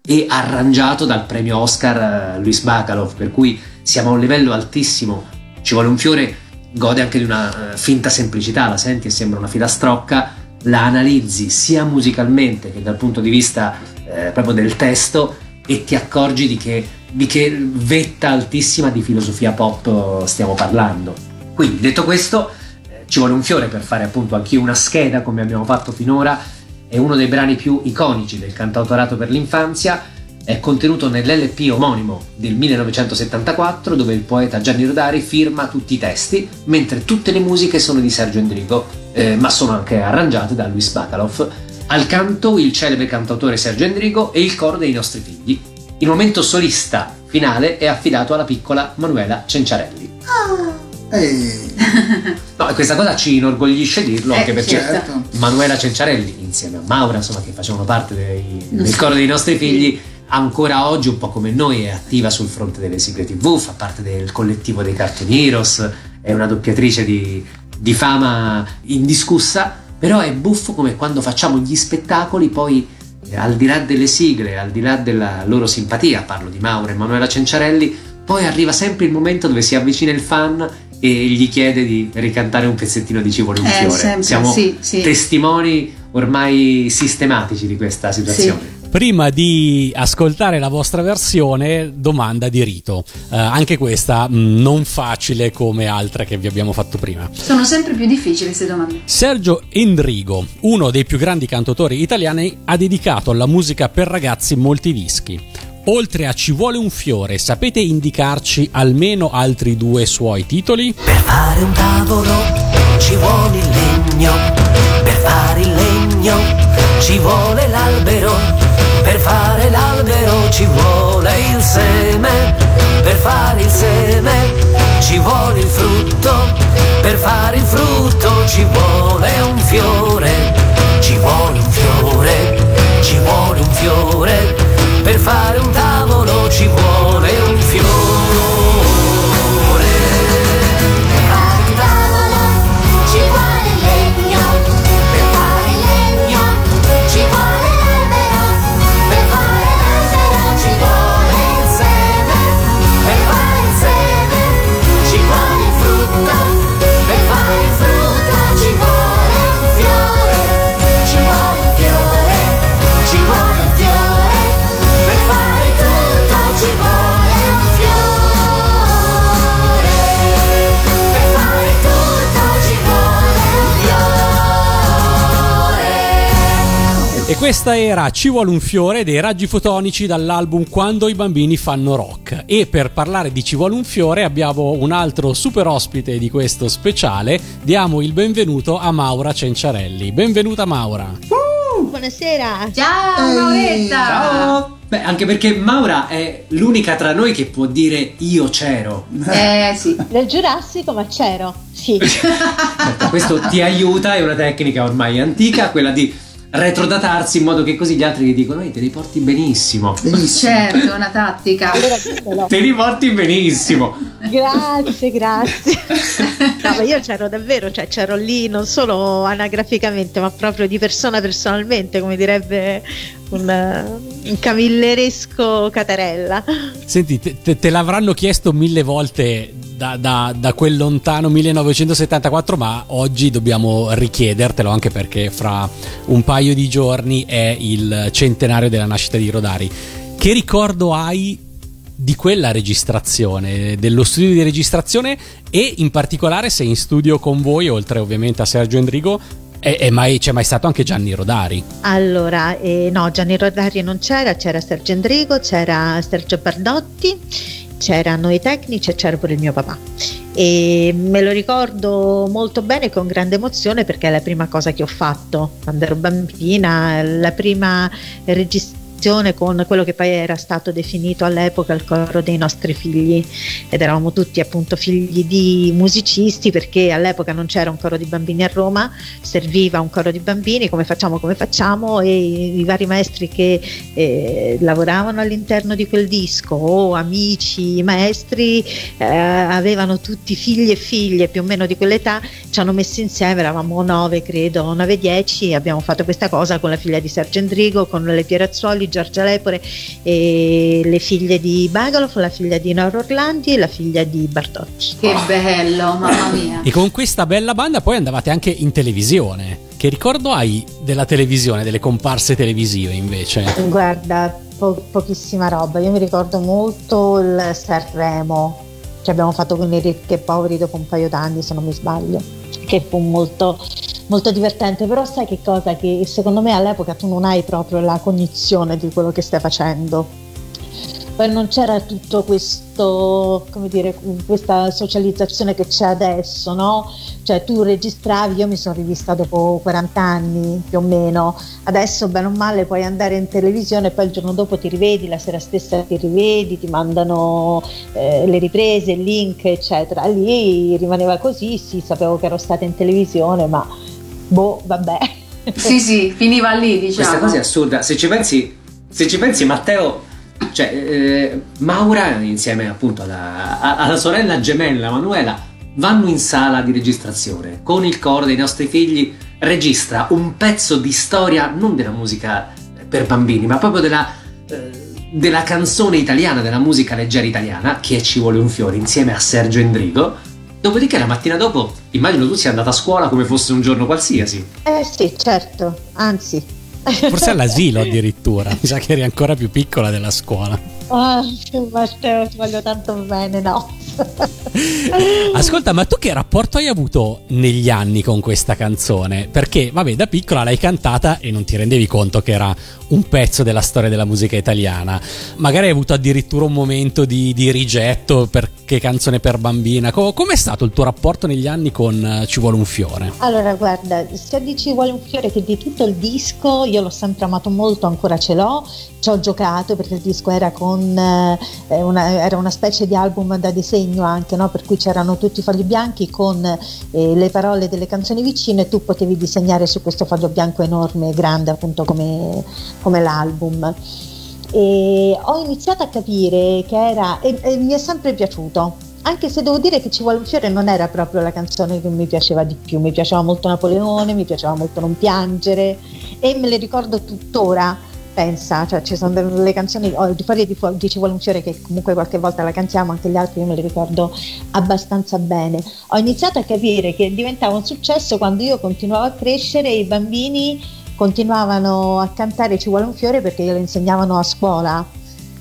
e arrangiato dal premio Oscar eh, Luis Bacalov, per cui siamo a un livello altissimo. Ci vuole un fiore, gode anche di una eh, finta semplicità, la senti e sembra una filastrocca, la analizzi sia musicalmente che dal punto di vista eh, proprio del testo e ti accorgi di che, di che vetta altissima di filosofia pop eh, stiamo parlando. Quindi, detto questo, eh, ci vuole un fiore per fare appunto anche una scheda come abbiamo fatto finora. È uno dei brani più iconici del cantautorato per l'infanzia. È contenuto nell'LP omonimo del 1974, dove il poeta Gianni Rodari firma tutti i testi, mentre tutte le musiche sono di Sergio Endrigo, eh, ma sono anche arrangiate da Luis Bacalov. Al canto il celebre cantautore Sergio Endrigo e il coro dei nostri figli. Il momento solista finale è affidato alla piccola Manuela Cenciarelli. Ehi, [laughs] No, e questa cosa ci inorgoglisce dirlo, Eh, anche perché certo. Manuela Cenciarelli, insieme a Maura, insomma, che facevano parte dei- del coro dei nostri figli, ancora oggi, un po' come noi, è attiva sul fronte delle sigle TV, fa parte del collettivo dei Cartoon Heroes, è una doppiatrice di, di fama indiscussa, però è buffo come quando facciamo gli spettacoli, poi eh, al di là delle sigle, al di là della loro simpatia, parlo di Maura e Manuela Cenciarelli, poi arriva sempre il momento dove si avvicina il fan e gli chiede di ricantare un pezzettino di Ci vuole un Eh, fiore. sempre, Siamo sì, sì. testimoni ormai sistematici di questa situazione. Prima di ascoltare la vostra versione, domanda di rito. Eh, anche questa mh, non facile come altre che vi abbiamo fatto prima. Sono sempre più difficili queste domande. Sergio Endrigo, uno dei più grandi cantautori italiani, ha dedicato alla musica per ragazzi molti dischi. Oltre a Ci vuole un fiore, sapete indicarci almeno altri due suoi titoli? Per fare un tavolo ci vuole il legno legno, per fare il legno ci vuole l'albero, per fare l'albero ci vuole il seme, per fare il seme ci vuole il frutto, per fare il frutto ci vuole un fiore, ci vuole un fiore, ci vuole un fiore, per fare un tavolo ci vuole un fiore. E questa era Ci vuole un fiore dei raggi fotonici dall'album Quando i bambini fanno rock. E per parlare di Ci vuole un fiore abbiamo un altro super ospite di questo speciale. Diamo il benvenuto a Maura Cenciarelli. Benvenuta Maura. Buonasera. Ciao Mauretta! Ciao! Beh, anche perché Maura è l'unica tra noi che può dire io c'ero. Eh sì. Nel Giurassico, ma c'ero. Sì. [laughs] Certo, questo ti aiuta, è una tecnica ormai antica, quella di retrodatarsi in modo che così gli altri ti dicono ehi te li porti benissimo. Benissimo. Certo, è una tattica. Allora. Te li porti benissimo. Grazie, grazie. [laughs] No, ma io c'ero davvero, cioè c'ero lì non solo anagraficamente, ma proprio di persona personalmente, come direbbe un, un camilleresco Catarella. Senti, te, te- te l'avranno chiesto mille volte da, da- da quel lontano 1974, ma oggi dobbiamo richiedertelo anche perché fra un paio di giorni è il centenario della nascita di Rodari. Che ricordo hai di quella registrazione, dello studio di registrazione e in particolare se in studio con voi, oltre ovviamente a Sergio Endrigo, è, è mai- c'è mai stato anche Gianni Rodari? Allora, eh, no, Gianni Rodari non c'era, c'era Sergio Endrigo, c'era Sergio Bardotti, c'erano i tecnici e c'era pure il mio papà. E me lo ricordo molto bene con grande emozione perché è la prima cosa che ho fatto quando ero bambina, la prima registrazione con quello che poi era stato definito all'epoca il coro dei nostri figli. Ed eravamo tutti appunto figli di musicisti perché all'epoca non c'era un coro di bambini a Roma, serviva un coro di bambini come facciamo come facciamo e i vari maestri che eh, lavoravano all'interno di quel disco o amici maestri eh, avevano tutti figli e figlie più o meno di quell'età ci hanno messo insieme eravamo nove credo nove dieci e abbiamo fatto questa cosa con la figlia di Sergio Endrigo con le Pierazzuoli Giorgia Lepore e le figlie di Bagalof la figlia di Nora Orlandi e la figlia di Bartotti Che bello, mamma mia. E con questa bella banda poi andavate anche in televisione. Che ricordo hai della televisione, delle comparse televisive invece? Guarda, po- pochissima roba. Io mi ricordo molto il Sanremo che abbiamo fatto con i ricchi e poveri dopo un paio d'anni, se non mi sbaglio, che fu molto, molto divertente. Però sai che cosa? Che secondo me all'epoca tu non hai proprio la cognizione di quello che stai facendo. Poi non c'era tutto questo, come dire, questa socializzazione che c'è adesso, no? Cioè tu registravi, io mi sono rivista dopo 40 anni più o meno, adesso bene o male puoi andare in televisione e poi il giorno dopo ti rivedi, la sera stessa ti rivedi, ti mandano eh, le riprese, il link, eccetera. Lì rimaneva così, sì, sapevo che ero stata in televisione, ma boh, vabbè. Sì, sì, finiva lì, diciamo. Questa cosa è assurda. Se ci pensi, se ci pensi Matteo, cioè eh, Maura insieme appunto alla, a- alla sorella gemella Manuela vanno in sala di registrazione con il coro dei nostri figli, registra un pezzo di storia non della musica per bambini, ma proprio della, eh, della canzone italiana, della musica leggera italiana, che ci vuole un fiore, insieme a Sergio Endrigo. Dopodiché la mattina dopo, immagino tu sia andata a scuola come fosse un giorno qualsiasi. Eh sì, certo, anzi. Forse all'asilo addirittura. [laughs] Mi sa che eri ancora più piccola della scuola. Ah, Matteo, ti voglio tanto bene, no. [laughs] Ascolta, ma tu che rapporto hai avuto negli anni con questa canzone? Perché, vabbè, da piccola l'hai cantata e non ti rendevi conto che era un pezzo della storia della musica italiana. Magari hai avuto addirittura un momento di, di rigetto perché canzone per bambina. Co- com'è stato il tuo rapporto negli anni con eh, Ci vuole un fiore? Allora, guarda, sia di Ci vuole un fiore che di tutto il disco, io l'ho sempre amato molto, ancora ce l'ho. Ci ho giocato perché il disco era con eh, una, era una specie di album da disegno anche, no? per cui c'erano tutti i fogli bianchi con eh, le parole delle canzoni vicine e tu potevi disegnare su questo foglio bianco enorme e grande appunto come, come l'album. E ho iniziato a capire che era, e, e mi è sempre piaciuto, anche se devo dire che Ci vuole un fiore non era proprio la canzone che mi piaceva di più, mi piaceva molto Napoleone, mi piaceva molto Non piangere e me le ricordo tuttora. Pensa, cioè ci sono delle canzoni oh, di fuori di, fu- di Ci vuole un fiore che comunque qualche volta la cantiamo, anche gli altri io me li ricordo abbastanza bene. Ho iniziato a capire che diventava un successo quando io continuavo a crescere e i bambini continuavano a cantare Ci vuole un fiore perché glielo insegnavano a scuola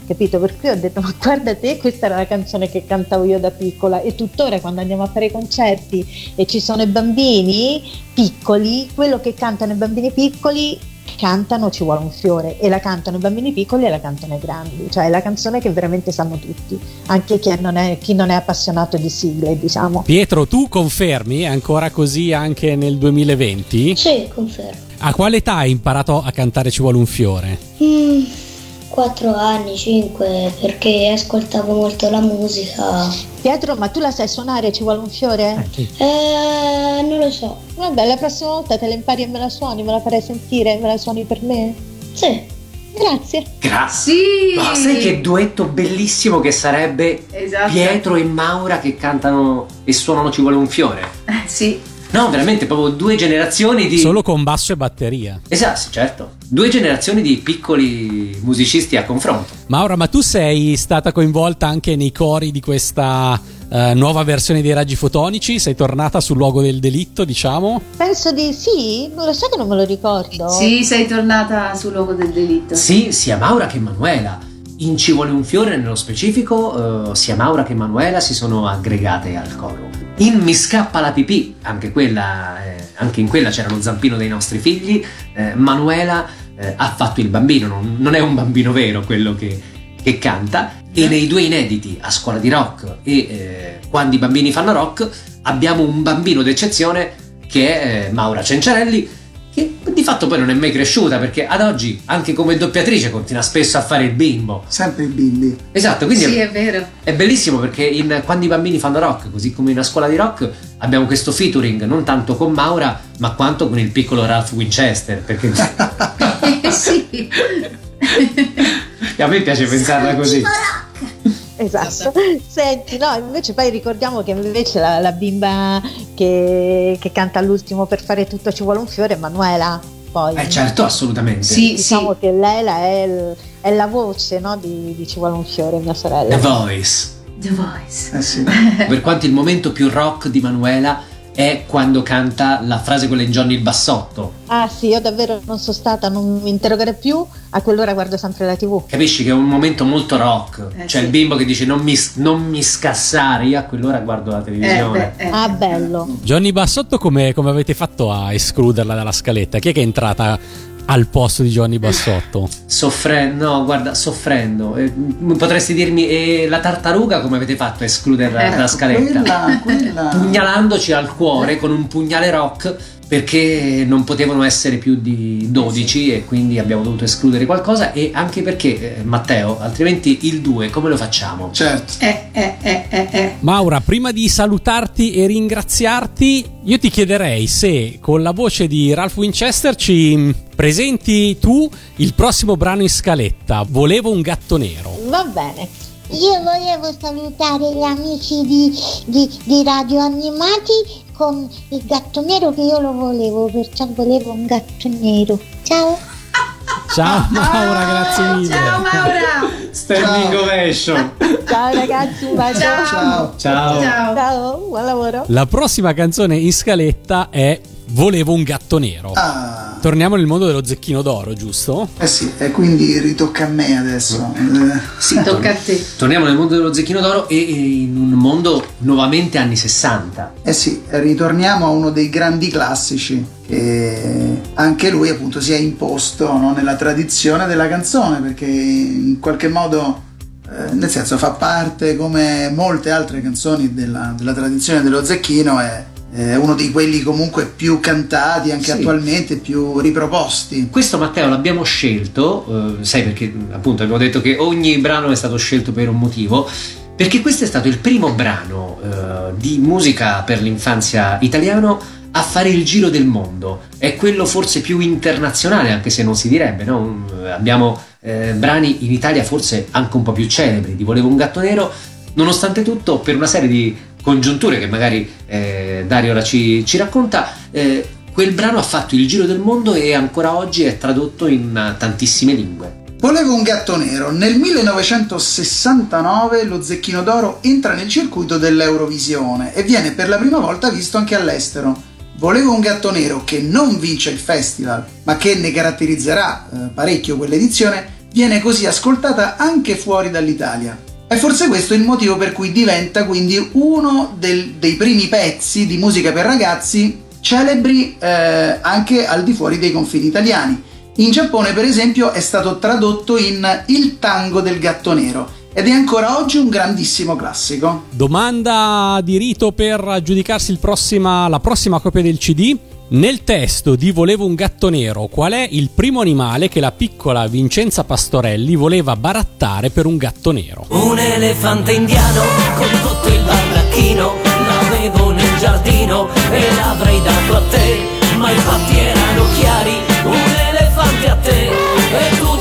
capito? Per cui ho detto, ma guarda te, questa era la canzone che cantavo io da piccola e tuttora quando andiamo a fare i concerti e ci sono i bambini piccoli, quello che cantano i bambini piccoli cantano Ci vuole un fiore e la cantano i bambini piccoli e la cantano i grandi, cioè è la canzone che veramente sanno tutti, anche chi non è, chi non è appassionato di sigle, diciamo. Pietro, tu confermi? È ancora così anche nel 2020? Sì, confermo. A quale età hai imparato a cantare Ci vuole un fiore? Mm, 4 anni, 5, perché ascoltavo molto la musica. Pietro, ma tu la sai suonare? Ci vuole un fiore? Eh, non lo so. Vabbè, la prossima volta te la impari e me la suoni, me la farai sentire, me la suoni per me? Sì. Grazie. Grazie. Sì! Ma sai che duetto bellissimo che sarebbe Esatto. Pietro e Maura che cantano e suonano Ci vuole un fiore? Eh, sì. No, veramente, proprio due generazioni di... Solo con basso e batteria. Esatto, sì, certo. Due generazioni di piccoli musicisti a confronto. Maura, ma tu sei stata coinvolta anche nei cori di questa eh, nuova versione dei raggi fotonici? Sei tornata sul luogo del delitto, diciamo? Penso di sì, non lo so che non me lo ricordo. Sì, sei tornata sul luogo del delitto. Sì, sia Maura che Manuela. In Ci vuole un fiore nello specifico, eh, sia Maura che Manuela si sono aggregate al coro. In Mi scappa la pipì, anche, quella, eh, anche in quella c'erano Zampino dei nostri figli, eh, Manuela eh, ha fatto il bambino, non, non è un bambino vero quello che, che canta, e nei due inediti, A scuola di rock e eh, Quando i bambini fanno rock, abbiamo un bambino d'eccezione che è eh, Maura di fatto poi non è mai cresciuta perché ad oggi anche come doppiatrice continua spesso a fare il bimbo. Sempre i bimbi. Esatto, quindi Sì, è, è vero. è bellissimo perché in Quando i bambini fanno rock, così come in una scuola di rock, abbiamo questo featuring non tanto con Maura, ma quanto con il piccolo Ralph Winchester, perché [laughs] sì. a me piace pensarla così. Esatto. Senti, no, invece poi ricordiamo che invece la, la bimba che, che canta all'ultimo per fare tutto ci vuole un fiore è Manuela. Poi. Eh certo, assolutamente. Sì, Diciamo sì. che lei la- è, il- è la voce no, di, di Ci vuole un fiore, mia sorella. The Voice. The Voice. Eh sì. Per quanto il momento più rock di Manuela è quando canta la frase quella in Johnny il bassotto. Ah sì, io davvero non sono stata, non mi interrogare più, a quell'ora guardo sempre la tv. Capisci che è un momento molto rock. Eh, C'è sì. il bimbo che dice non mi, non mi scassare, io a quell'ora guardo la Eh, televisione. beh, eh. Ah, bello. Johnny Bassotto, come, come avete fatto a escluderla dalla scaletta? Chi è che è entrata al posto di Johnny Bassotto? Soffrendo, no, guarda, soffrendo. Eh, potresti dirmi, e la tartaruga come avete fatto a escluderla Eh, dalla scaletta? Quella, quella... Pugnalandoci al cuore con un pugnale rock perché non potevano essere più di 12 e quindi abbiamo dovuto escludere qualcosa e anche perché, eh, Matteo, altrimenti il 2 come lo facciamo? Certo. Eh, eh, eh, eh, eh. Maura, prima di salutarti e ringraziarti, io ti chiederei se con la voce di Ralph Winchester ci presenti tu il prossimo brano in scaletta. Volevo un gatto nero. Va bene. Io volevo salutare gli amici di, di- di Radio Animati con il gatto nero che io lo volevo, perciò volevo un gatto nero. Ciao! Ciao Maura, grazie mille. Ciao Maura! Standing ovation. Ciao ragazzi, un bacio. Ciao. Ciao. Ciao. Ciao. Ciao, buon lavoro. La prossima canzone in scaletta è Volevo un gatto nero. Ah, Torniamo nel mondo dello zecchino d'oro, giusto? eh sì, e quindi ritocca a me adesso. Eh, Sì, Tocca a te. Torniamo nel mondo dello zecchino d'oro e e in un mondo nuovamente anni 60. Eh sì, ritorniamo a uno dei grandi classici che anche lui appunto si è imposto no, nella tradizione della canzone perché in qualche modo, eh, nel senso fa parte come molte altre canzoni della, della tradizione dello Zecchino, è, è uno di quelli comunque più cantati anche Sì. attualmente, più riproposti. Questo Matteo l'abbiamo scelto, eh, sai perché appunto abbiamo detto che ogni brano è stato scelto per un motivo, perché questo è stato il primo brano eh, di musica per l'infanzia italiano a fare il giro del mondo. È quello forse più internazionale, anche se non si direbbe, no? Un- abbiamo eh, brani in Italia forse anche un po' più celebri, di Volevo un gatto nero, nonostante tutto per una serie di congiunture che magari eh, Dario ora ci, ci racconta, eh, quel brano ha fatto il giro del mondo e ancora oggi è tradotto in eh, tantissime lingue. Volevo un gatto nero. Nel 1969 lo Zecchino d'Oro entra nel circuito dell'Eurovisione e viene per la prima volta visto anche all'estero. Volevo un gatto nero che non vince il festival, ma che ne caratterizzerà eh, parecchio quell'edizione, viene così ascoltata anche fuori dall'Italia. È forse questo il motivo per cui diventa quindi uno del- dei primi pezzi di musica per ragazzi celebri eh, anche al di fuori dei confini italiani. In Giappone, per esempio, è stato tradotto in Il tango del gatto nero ed è ancora oggi un grandissimo classico. Domanda di rito per aggiudicarsi il prossima- la prossima copia del CD. Nel testo di Volevo un gatto nero, qual è il primo animale che la piccola Vincenza Pastorelli voleva barattare per un gatto nero? Un elefante indiano con tutto il baldacchino L'avevo nel giardino e l'avrei dato a te Ma i fatti erano chiari, un elefante a te E tu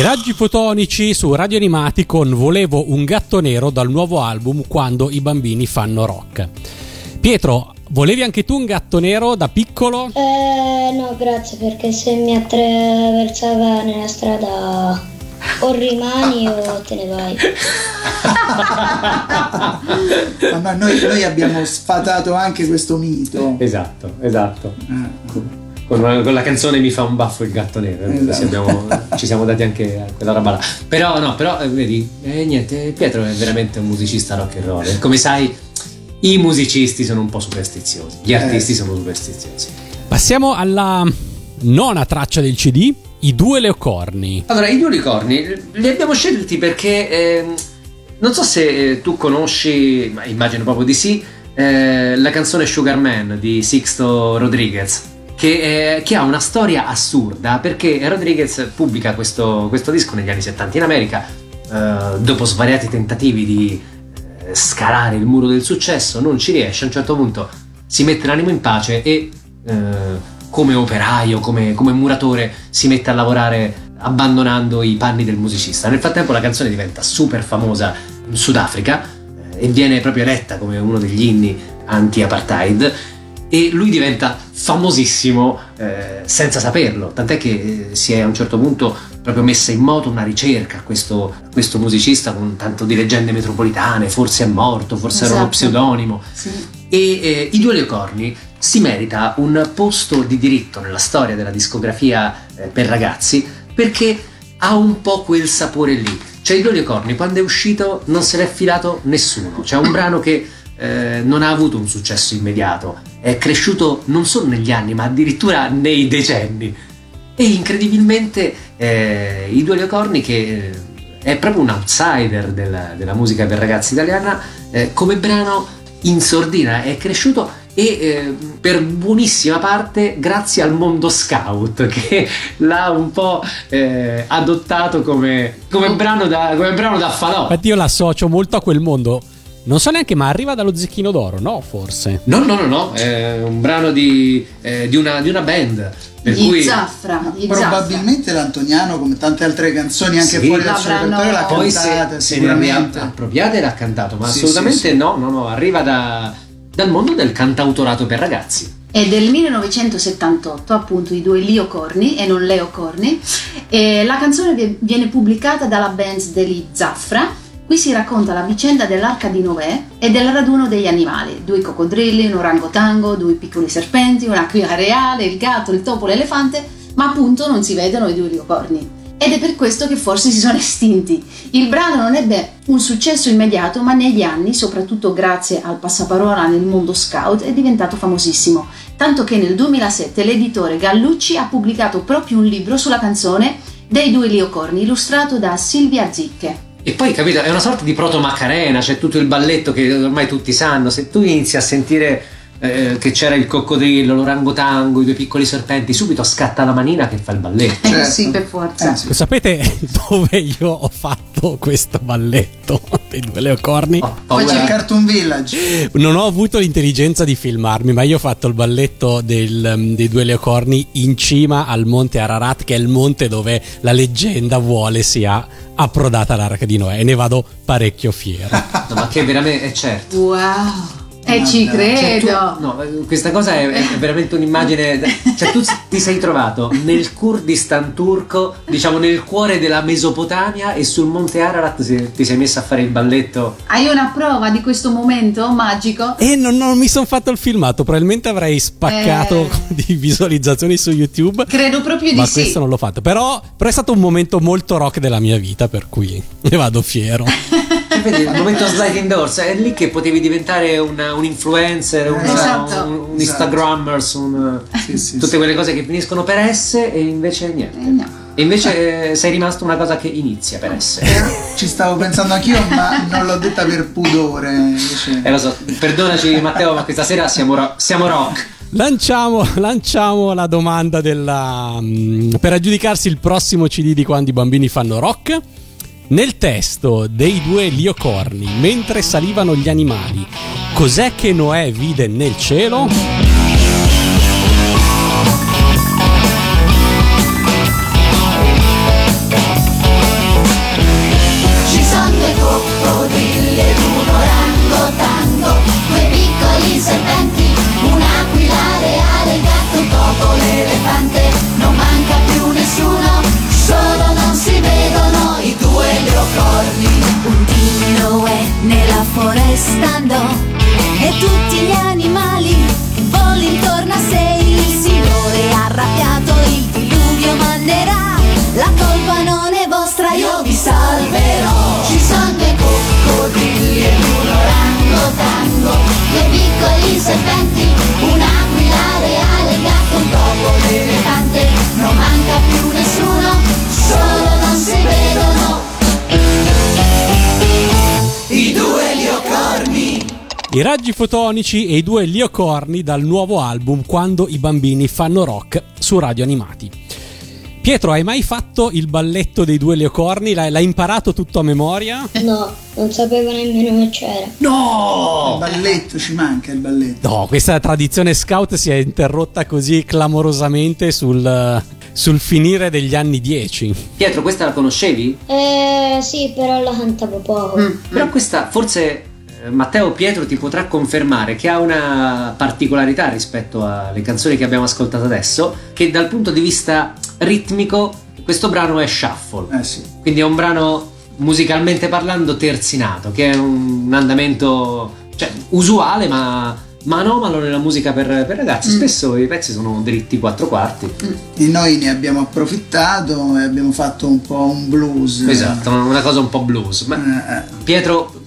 I raggi fotonici su Radio Animati con Volevo un gatto nero dal nuovo album Quando i bambini fanno rock. Pietro, volevi anche tu un gatto nero da piccolo? Eh, no, grazie, perché se mi attraversava nella strada o rimani o te ne vai. [laughs] Ma no, noi, noi abbiamo sfatato anche questo mito. Esatto, esatto. Eh. Con, con la canzone Mi fa un baffo il gatto nero. Esatto. Ci, abbiamo- ci siamo dati anche a quella roba là. Però no, però eh, vedi, eh, niente, Pietro è veramente un musicista rock and roll. Come sai, i musicisti sono un po' superstiziosi, gli artisti Eh. sono superstiziosi. Passiamo alla nona traccia del CD, I due leocorni. Allora, i due unicorni li abbiamo scelti perché ehm, non so se eh, tu conosci, ma immagino proprio di sì, eh, la canzone Sugar Man di Sixto Rodriguez. Che, eh, che ha una storia assurda perché Rodriguez pubblica questo, questo disco negli anni 70 in America eh, dopo svariati tentativi di eh, scalare il muro del successo non ci riesce a un certo punto si mette l'animo in pace e eh, come operaio, come, come muratore si mette a lavorare abbandonando i panni del musicista. Nel frattempo la canzone diventa super famosa in Sudafrica eh, e viene proprio eletta come uno degli inni anti-apartheid e lui diventa famosissimo eh, senza saperlo, tant'è che eh, si è a un certo punto proprio messa in moto una ricerca a questo, questo musicista con tanto di leggende metropolitane, forse è morto, forse era uno Esatto. pseudonimo. Sì. E eh, I Due Leocorni si merita un posto di diritto nella storia della discografia eh, per ragazzi perché ha un po' quel sapore lì. Cioè, I Due Leocorni, quando è uscito, non se l'è filato nessuno. C'è un brano che eh, non ha avuto un successo immediato, è cresciuto non solo negli anni, ma addirittura nei decenni. E incredibilmente eh, i due Leocorni, che eh, è proprio un outsider della, della musica per ragazzi italiana, eh, come brano in sordina è cresciuto e eh, per buonissima parte grazie al mondo scout [laughs] che l'ha un po' eh, adottato come, come, brano da, come brano da falò. Infatti io l'associo molto a quel mondo. Non so neanche, ma arriva dallo Zecchino d'Oro, no? Forse. No, no, no, no, è un brano di, eh, di, una, di una band. Per Gli cui Zaffra, Probabilmente l'Antoniano, come tante altre canzoni anche Sì. fuori dal suo repertorio, l'ha poi se, cantata se sicuramente. appropriata e l'ha cantato, ma Sì, assolutamente sì, sì. no, no, no, arriva da- dal mondo del cantautorato per ragazzi. È del 1978, appunto, i due Lio Corni e non Leo Corni. E la canzone vi- viene pubblicata dalla band degli Zaffra. Qui si racconta la vicenda dell'arca di Noè e del raduno degli animali: due coccodrilli, un orangotango, due piccoli serpenti, un'aquila reale, il gatto, il topo, l'elefante, ma appunto non si vedono i due Lio Corni. Ed è per questo che forse si sono [laughs] estinti. Il brano non ebbe un successo immediato, ma negli anni, soprattutto grazie al passaparola nel mondo scout, è diventato famosissimo. Tanto che nel 2007 l'editore Gallucci ha pubblicato proprio un libro sulla canzone dei due Leocorni, illustrato da Silvia Zicche. E poi, capito, è una sorta di proto Macarena, c'è tutto il balletto che ormai tutti sanno. Se tu inizi a sentire eh, che c'era il coccodrillo, l'orangotango, i due piccoli serpenti, subito scatta la manina che fa il balletto. Eh Certo. sì, per forza. Eh, sì. Sapete [laughs] dove io ho fatto questo balletto [laughs] dei due leocorni? Ho Poi c'è Cartoon Village. Non ho avuto l'intelligenza di filmarmi, ma io ho fatto il balletto del, um, dei due leocorni in cima al monte Ararat, che è il monte dove la leggenda vuole sia approdata l'arca di Noè, e ne vado parecchio fiero. [laughs] No, ma che veramente è certo. Wow! E ci Guarda, Cioè, tu- credo! no, eh, questa cosa è, è veramente un'immagine. Cioè, tu ti sei trovato nel Kurdistan turco, diciamo nel cuore della Mesopotamia, e sul monte Ararat si- ti sei messo a fare il balletto. Hai una prova di questo momento magico? E non, non mi sono fatto il filmato, probabilmente avrei spaccato Eh. [laughs] di visualizzazioni su YouTube. Credo proprio di Ma sì. questo non l'ho fatto. Però, però è stato un momento molto rock della mia vita, per cui [laughs] ne vado fiero. [laughs] Vedi, il momento sliding doors è lì che potevi diventare una- un influencer, un, Esatto. un, un Esatto. Instagrammers, un- Sì, sì, tutte sì. quelle cose che finiscono per S e invece niente. Eh, no. E invece eh, sei rimasto una cosa che inizia per S. Ci stavo pensando anch'io, ma non l'ho detta per pudore. Invece... Eh lo so, perdonaci Matteo, ma questa sera siamo, ro- siamo rock. Lanciamo, lanciamo la domanda della, mm, per aggiudicarsi il prossimo CD di quando i bambini fanno rock. Nel testo dei due liocorni, mentre salivano gli animali, cos'è che Noè vide nel cielo? I raggi fotonici e i due liocorni dal nuovo album Quando i bambini fanno rock su Radio Animati. Pietro, hai mai fatto il balletto dei due leocorni? L'hai, l'hai imparato tutto a memoria? No, non sapevo nemmeno che c'era. Il No! balletto, ci manca il balletto. No, questa tradizione scout si è interrotta così clamorosamente sul, sul finire degli anni 10. Pietro, questa la conoscevi? Eh sì, però la cantavo poco. Mm. Però questa forse Matteo Pietro ti potrà confermare che ha una particolarità rispetto alle canzoni che abbiamo ascoltato adesso, che dal punto di vista ritmico questo brano è shuffle. Eh sì. Quindi è un brano musicalmente parlando terzinato, che è un andamento cioè, usuale ma, ma anomalo nella musica per, per ragazzi. Mm. Spesso i pezzi sono dritti quattro quarti. E noi ne abbiamo approfittato e abbiamo fatto un po' un blues. Esatto, una cosa un po' blues. Ma Eh, eh. Pietro,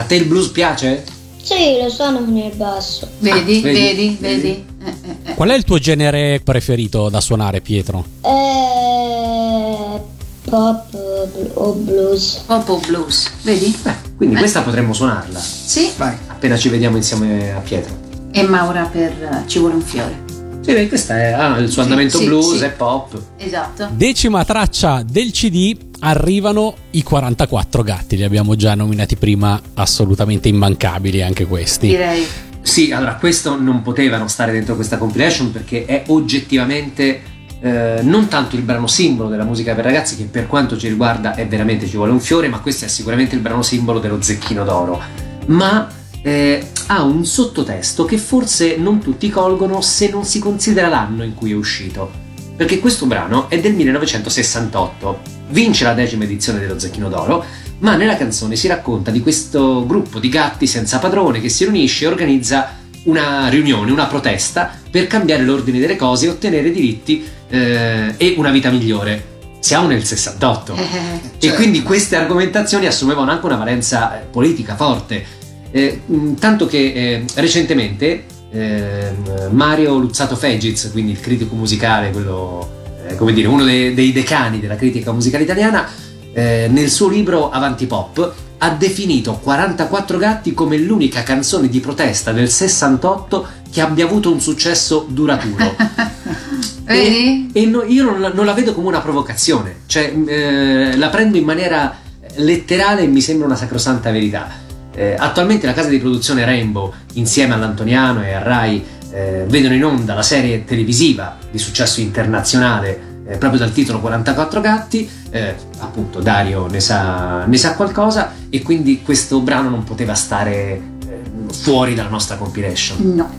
a te il blues piace? Sì, lo suono con il basso. Vedi, Ah, vedi, vedi, vedi. vedi. Eh, eh, eh. Qual è il tuo genere preferito da suonare, Pietro? Eh, pop o blues. Pop o blues, vedi? Beh, quindi questa potremmo suonarla Sì, Vai. appena ci vediamo insieme a Pietro. e Maura per eh, Ci vuole un fiore. Sì, beh, questa è ah, il suo Sì, andamento sì, blues sì. e pop. Esatto. Decima traccia del CD arrivano i 44 gatti, li abbiamo già nominati prima, assolutamente immancabili anche questi. Direi. Sì, allora questo non poteva non stare dentro questa compilation perché è oggettivamente eh, non tanto il brano simbolo della musica per ragazzi che per quanto ci riguarda è veramente ci vuole un fiore, ma questo è sicuramente il brano simbolo dello Zecchino d'Oro. Ma eh, ha un sottotesto che forse non tutti colgono se non si considera l'anno in cui è uscito. Perché questo brano è del 1968, vince la decima edizione dello Zecchino d'Oro, ma nella canzone si racconta di questo gruppo di gatti senza padrone che si riunisce e organizza una riunione, una protesta per cambiare l'ordine delle cose e ottenere diritti eh, e una vita migliore. Siamo nel 68 [laughs] Eh, e Certo. quindi queste argomentazioni assumevano anche una valenza eh, politica forte. Eh, tanto che eh, recentemente ehm, Mario Luzzato Fegiz, quindi il critico musicale, quello, eh, come dire, uno dei, dei decani della critica musicale italiana, eh, nel suo libro Avanti Pop ha definito 44 gatti come l'unica canzone di protesta del 68 che abbia avuto un successo duraturo. [laughs] Vedi? E no- io non la, non la vedo come una provocazione, cioè eh, la prendo in maniera letterale e mi sembra una sacrosanta verità. Eh, attualmente la casa di produzione Rainbow, insieme all'Antoniano e a Rai, eh, vedono in onda la serie televisiva di successo internazionale eh, proprio dal titolo 44 gatti, eh, appunto Dario ne sa, ne sa qualcosa e quindi questo brano non poteva stare eh, fuori dalla nostra compilation. No.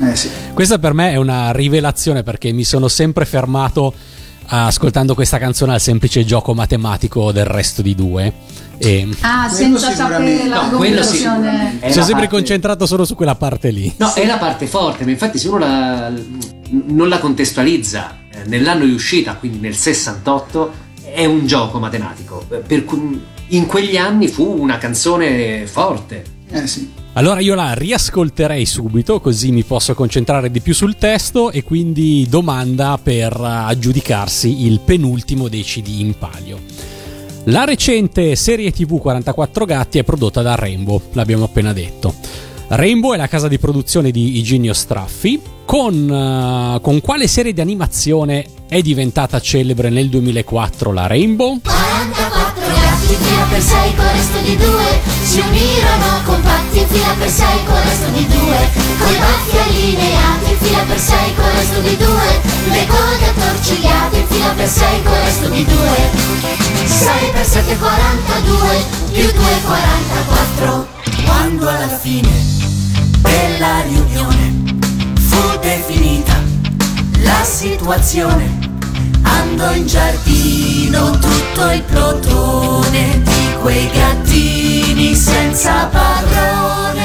Eh sì. Questa per me è una rivelazione perché mi sono sempre fermato ascoltando questa canzone al semplice gioco matematico del resto di due. E Ah, senza sapere No, quello sì. È sono la sempre parte- concentrato solo su quella parte lì. No, è la parte forte, ma infatti se uno la- non la contestualizza eh, nell'anno di uscita, quindi nel 68, è un gioco matematico. Eh, Per cui in quegli anni fu una canzone forte. Eh sì. Allora io la riascolterei subito così mi posso concentrare di più sul testo e quindi domanda per aggiudicarsi il penultimo dei CD in palio. La recente serie TV 44 gatti è prodotta da Rainbow, l'abbiamo appena detto. Rainbow è la casa di produzione di Iginio Straffi. Con, eh, con quale serie di animazione è diventata celebre nel 2004 la Rainbow? 44 gatti in fila per 6 con resto di due Si unirono. Compatti in fila per 6 con resto di due. Coi baffi allineati in fila per 6 con resto di due. Le code attorcigliate in fila per 6 con resto di due. 6 per 7 42 più 2 44 Quando alla fine della riunione fu definita la situazione, andò in giardino tutto il plotone di quei gattini senza padrone.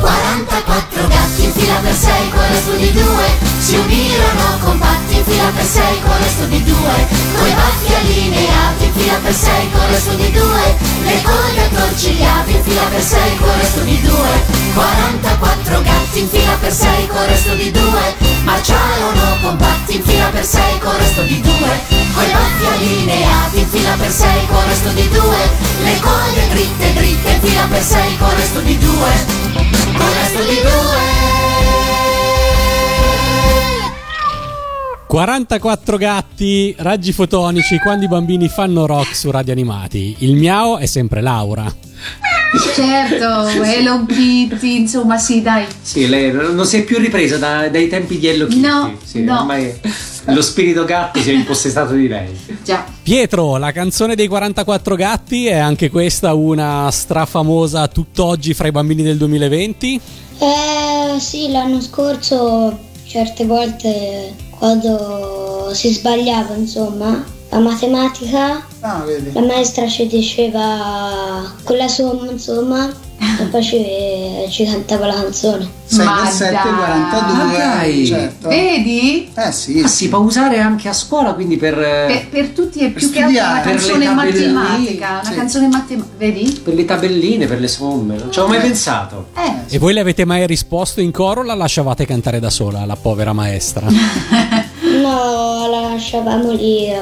44 gatti in fila per 6 con resto di 2 Si unirono in fila per 6 con resto di 2 Coi baffi allineati in fila per 6 con resto di 2 Le code attorcigliate fila per 6 con resto di 2 44 gatti in fila per 6 con resto di 2 Marciarono compatti in fila per 6 con resto di 2 Coi baffi allineati in fila per 6 con resto di 2 Le code dritte dritte in fila per 6 con resto di 2 Con resto di 2 44 gatti, raggi fotonici, quando i bambini fanno rock su radio animati. Il miau è sempre Laura. Certo, Hello Kitty, insomma sì, dai. Sì, lei non si è più ripresa da- dai tempi di Hello Kitty. No, Sì, no. ormai lo spirito gatto si è impossessato di lei. Già. Pietro, la canzone dei 44 gatti è anche questa una strafamosa tutt'oggi fra i bambini del 2020? Eh sì, l'anno scorso certe volte quando si sbagliava, insomma, la matematica, Ah, la maestra ci diceva con la somma, insomma, e poi ci, ci cantava la canzone. 6 Ma 7, dai. 42. Ma dai. certo. Vedi? Eh sì, Ah, sì. si può usare anche a scuola, quindi per, Per, per tutti è Per più che altro una studiare. Per le canzone matematica, una Sì. canzone matematica, vedi? per le tabelline, per le somme. Non ci avevo mai Eh. pensato. Eh, E voi le avete mai risposto in coro o la lasciavate cantare da sola, la povera maestra? [laughs] No, la lasciavamo lì. eh.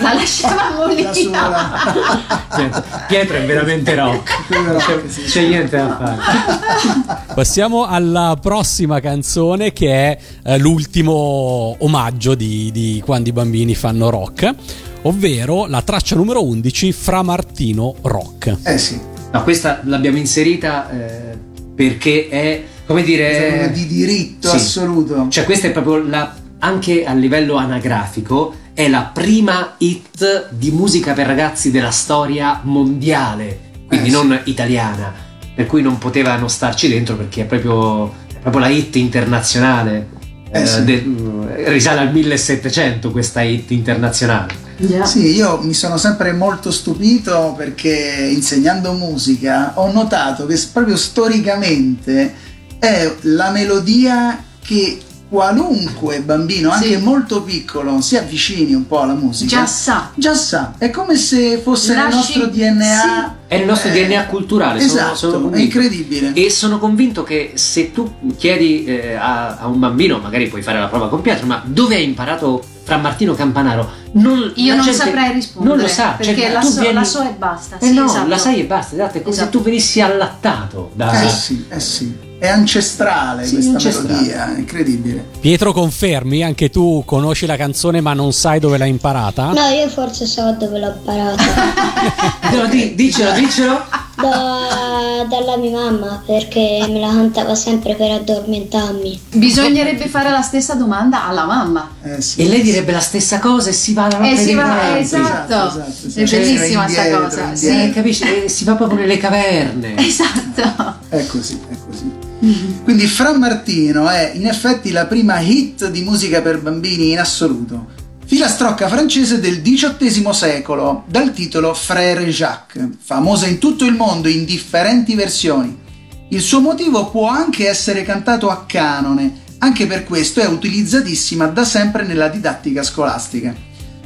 la lasciavamo lì. Da sola. Pietro, è veramente rock. C'è, c'è niente da fare. Passiamo alla prossima canzone che è eh, l'ultimo omaggio di, di quando i bambini fanno rock, ovvero la traccia numero 11, Fra Martino Rock. Eh sì, No, questa l'abbiamo inserita eh, perché è, come dire... è di diritto sì. assoluto. Cioè questa è proprio la, anche a livello anagrafico, è la prima hit di musica per ragazzi della storia mondiale, quindi Eh, sì. non italiana, per cui non poteva non starci dentro perché è proprio, è proprio la hit internazionale. Eh, eh, sì. de- risale al 1700 questa hit internazionale. Già. Sì, io mi sono sempre molto stupito perché insegnando musica ho notato che proprio storicamente è la melodia che qualunque bambino, Sì. anche molto piccolo, si avvicini un po' alla musica. Già sa. Già sa, è come se fosse nel Nasci- nostro DNA. È il nostro Eh, DNA culturale, sono- Esatto, sono è convinto. incredibile. E sono convinto che se tu chiedi eh, a, a un bambino, magari puoi fare la prova con Pietro, ma dove hai imparato Fra Martino Campanaro? Non, Io la non gente saprei rispondere. Non lo sa, Perché cioè, la, tu so, vieni- la so e basta. Eh sì, no, esatto. la sai e basta, esatto, è come Esatto. se tu venissi allattato da... Eh sì, eh sì. È ancestrale Sì, questa ancestrale. melodia, è incredibile. Pietro, confermi? Anche tu conosci la canzone ma non sai dove l'hai imparata? No, io forse so dove l'ho imparata. [laughs] No, di- dicelo, dicelo. Da- dalla mia mamma perché me la cantava sempre per addormentarmi. Bisognerebbe fare la stessa domanda alla mamma. Eh sì. E lei direbbe la stessa cosa e si va alla Eh, si va, tempi. esatto. Esatto, esatto, È sì. bellissima sta Indietro, cosa. indietro. Sì. capisci? Eh, si va proprio nelle caverne. Esatto. [laughs] È così, è così. Quindi Fra Martino è in effetti la prima hit di musica per bambini in assoluto. Filastrocca francese del XVIII secolo, dal titolo Frère Jacques, famosa in tutto il mondo in differenti versioni. Il suo motivo può anche essere cantato a canone, anche per questo è utilizzatissima da sempre nella didattica scolastica.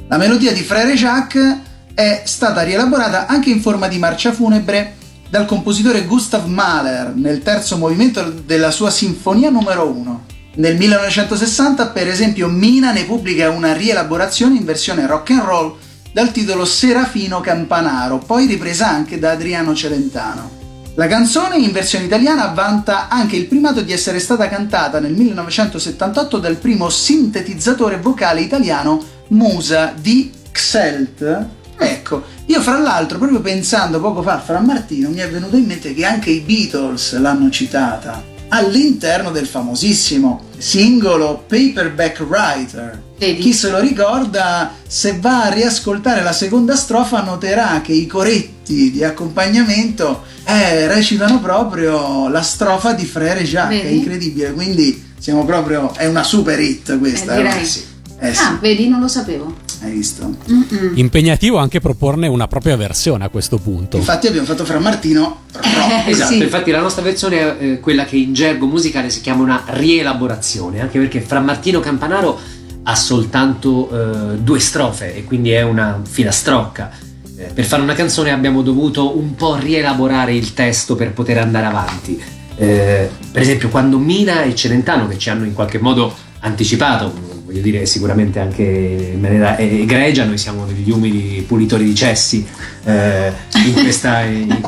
La melodia di Frère Jacques è stata rielaborata anche in forma di marcia funebre dal compositore Gustav Mahler nel terzo movimento della sua Sinfonia numero 1. Nel 1960, per esempio, Mina ne pubblica una rielaborazione in versione rock and roll dal titolo Serafino Campanaro, poi ripresa anche da Adriano Celentano. La canzone in versione italiana vanta anche il primato di essere stata cantata nel 1978 dal primo sintetizzatore vocale italiano Musa di Xelt. Ecco, io fra l'altro, proprio pensando poco fa a Fran Martino, mi è venuto in mente che anche i Beatles l'hanno citata all'interno del famosissimo singolo Paperback Writer. Vedi? Chi se lo ricorda, se va a riascoltare la seconda strofa, noterà che i coretti di accompagnamento eh, recitano proprio la strofa di Frère Jacques. È Vedi? incredibile, quindi siamo proprio. È una super hit questa. Eh, direi. Sì. Eh, sì, Ah, vedi, non lo sapevo. hai visto? Mm-mm. Impegnativo anche proporne una propria versione a questo punto. Infatti abbiamo fatto Fra Martino rock. Eh, Esatto, sì. infatti la nostra versione è eh, quella che in gergo musicale si chiama una rielaborazione, anche perché Fra Martino Campanaro ha soltanto eh, due strofe e quindi è una filastrocca. Eh, per fare una canzone abbiamo dovuto un po' rielaborare il testo per poter andare avanti. Eh, per esempio, quando Mina e Celentano, che ci hanno in qualche modo anticipato, voglio dire sicuramente anche in maniera egregia, noi siamo degli umili pulitori di cessi eh, in questa. in-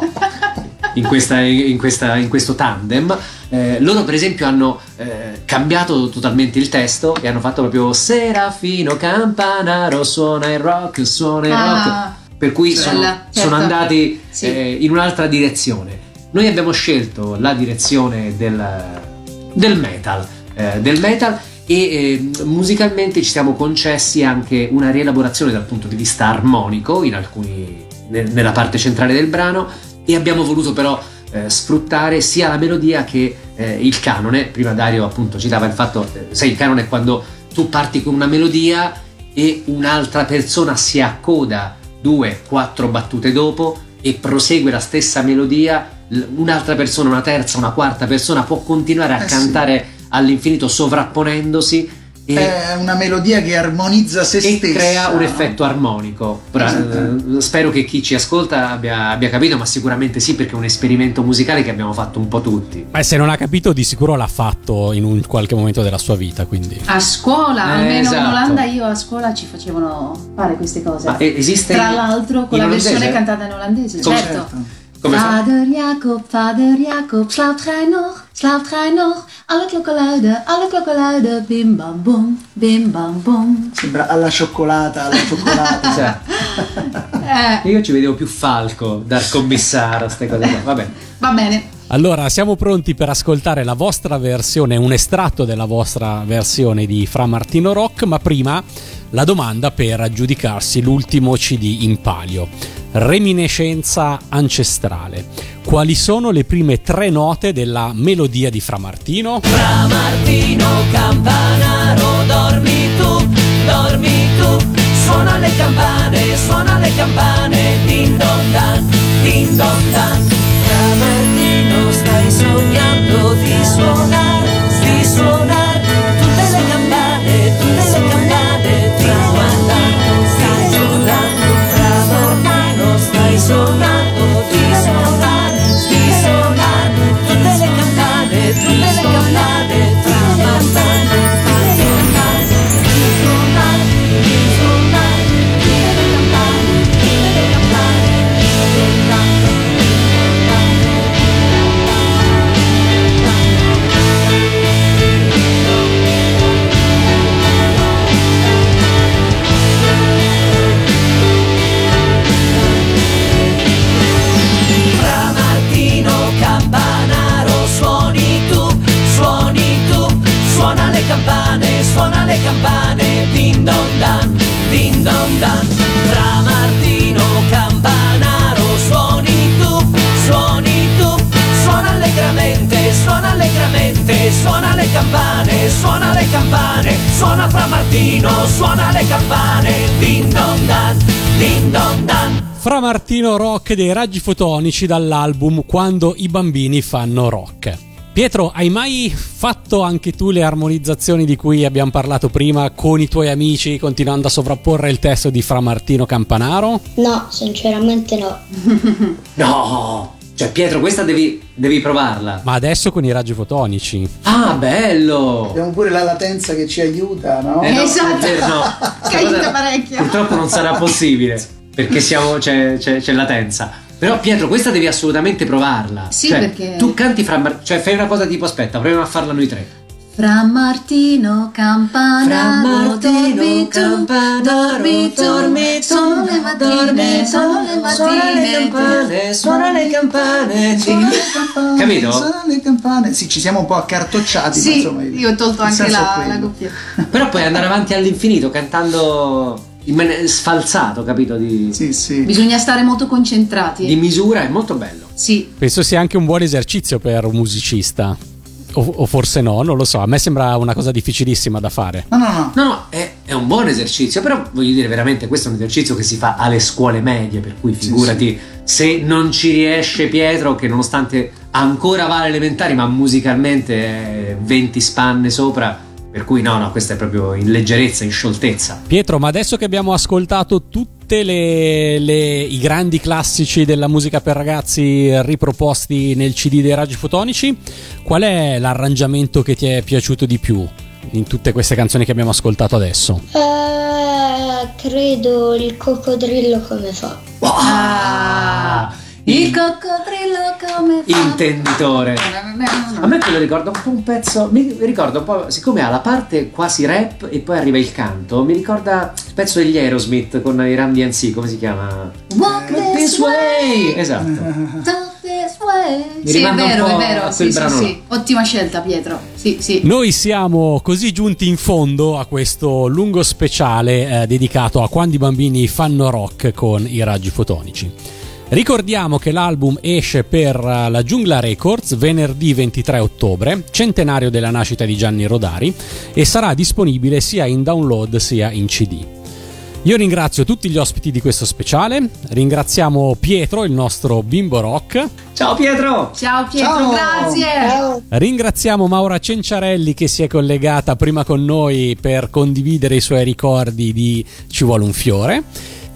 in, questa- in questa- in questo tandem. Eh, loro, per esempio, hanno eh, cambiato totalmente il testo e hanno fatto proprio Serafino Campanaro suona il rock, suona il rock. Ah, Per cui sono, certo. sono andati Sì. eh, in un'altra direzione. Noi abbiamo scelto la direzione del, del metal, eh, del metal e eh, musicalmente ci siamo concessi anche una rielaborazione dal punto di vista armonico in alcuni, ne- nella parte centrale del brano e abbiamo voluto però eh, sfruttare sia la melodia che eh, il canone. Prima Dario appunto citava il fatto, eh, sai il canone è quando tu parti con una melodia e un'altra persona si accoda due, quattro battute dopo e prosegue la stessa melodia, un'altra persona, una terza, una quarta persona può continuare a Eh sì. All'infinito sovrapponendosi e, È una melodia che armonizza se e stessa. crea un no? effetto armonico. Esatto. eh, spero che chi ci ascolta abbia, abbia capito, ma sicuramente sì, perché è un esperimento musicale che abbiamo fatto un po' tutti. Ma se non ha capito, di sicuro l'ha fatto in un qualche momento della sua vita. Quindi. A scuola, Eh, almeno esatto. in Olanda io a scuola ci facevano fare queste cose. Ma esiste Tra l'altro con la versione olandese? cantata in olandese, Come- certo. Come fa? Vader Jacob, vader Jacob, slaapt gij nog, slaapt gij nog? Alle klokken luiden, alle klokken luiden, bim bam bom, bim bam bom. Sembra alla cioccolata, alla cioccolata. [laughs] Esatto. Eh, Io ci vedevo più Falco, Dar Commissaro, queste cose qua. Vabbè. va bene. Allora, siamo pronti per ascoltare la vostra versione, un estratto della vostra versione di Fra Martino Rock, ma prima la domanda per aggiudicarsi l'ultimo CD in palio. Reminiscenza ancestrale. Quali sono le prime tre note della melodia di Fra Martino? Fra Martino Campanaro dormi dan. Fra Martino Rock dei raggi fotonici dall'album Quando i bambini fanno rock. Pietro, hai mai fatto anche tu le armonizzazioni di cui abbiamo parlato prima con i tuoi amici, continuando a sovrapporre il testo di Fra Martino Campanaro? No, sinceramente no. [laughs] No! Cioè, Pietro, questa devi, devi provarla. Ma adesso con i raggi fotonici. Ah, bello! Abbiamo pure la latenza che ci aiuta, no? Eh, no, Esatto. è vero, no. [laughs] Che aiuta parecchio. Purtroppo non sarà possibile perché siamo, c'è, c'è- c'è latenza. Però Pietro, questa devi assolutamente provarla. Sì, Cioè, perché- Tu canti fra... Mar- Cioè, fai una cosa tipo, aspetta, proviamo a farla noi tre. Fra Martino Campanaro, dormi tu, dormi tu, sono le mattine, sono le mattine. suona le campane. Campane, Capito? Suonano le campane. Sì, ci siamo un po' accartocciati. ma Sì, insomma, il- io ho tolto anche la, la cuffia. Però puoi andare avanti all'infinito cantando sfalsato, capito? Di, Sì, sì. Bisogna stare molto concentrati. di misura, è molto bello. Sì, Penso sia anche un buon esercizio per un musicista. O, o forse no, non lo so. A me sembra una cosa difficilissima da fare. No, no, no. No, no, è, è un buon esercizio, però voglio dire veramente questo è un esercizio che si fa alle scuole medie, per cui figurati se non ci riesce Pietro, che nonostante ancora va alle elementari, ma musicalmente è 20 spanne sopra, per cui no, no, questo è proprio in leggerezza, in scioltezza. Pietro, ma adesso che abbiamo ascoltato tutte le, le- i grandi classici della musica per ragazzi riproposti nel CD dei raggi fotonici, qual è l'arrangiamento che ti è piaciuto di più in tutte queste canzoni che abbiamo ascoltato adesso? Eh, credo il coccodrillo come fa. Ah, il coccodrillo come fa? Intenditore. A me quello ricorda un po' un pezzo, mi ricorda un po', siccome ha la parte quasi rap e poi arriva il canto, mi ricorda il pezzo degli Aerosmith con i Randy NC, come si chiama? Walk this way, Esatto. talk this way. Mi Sì, è vero, po' è vero. Sì, sì, sì. Ottima scelta, Pietro. Sì, sì. Noi siamo così giunti in fondo a questo lungo speciale eh, dedicato a quando i bambini fanno rock con i raggi fotonici. Ricordiamo che l'album esce per eh, la Giungla Records venerdì 23 ottobre, centenario della nascita di Gianni Rodari, e sarà disponibile sia in download sia in CD. Io ringrazio tutti gli ospiti di questo speciale, ringraziamo Pietro, il nostro bimbo rock. Ciao Pietro! Ciao Pietro, Ciao. grazie. Ringraziamo Maura Cenciarelli che si è collegata prima con noi per condividere i suoi ricordi di Ci vuole un fiore.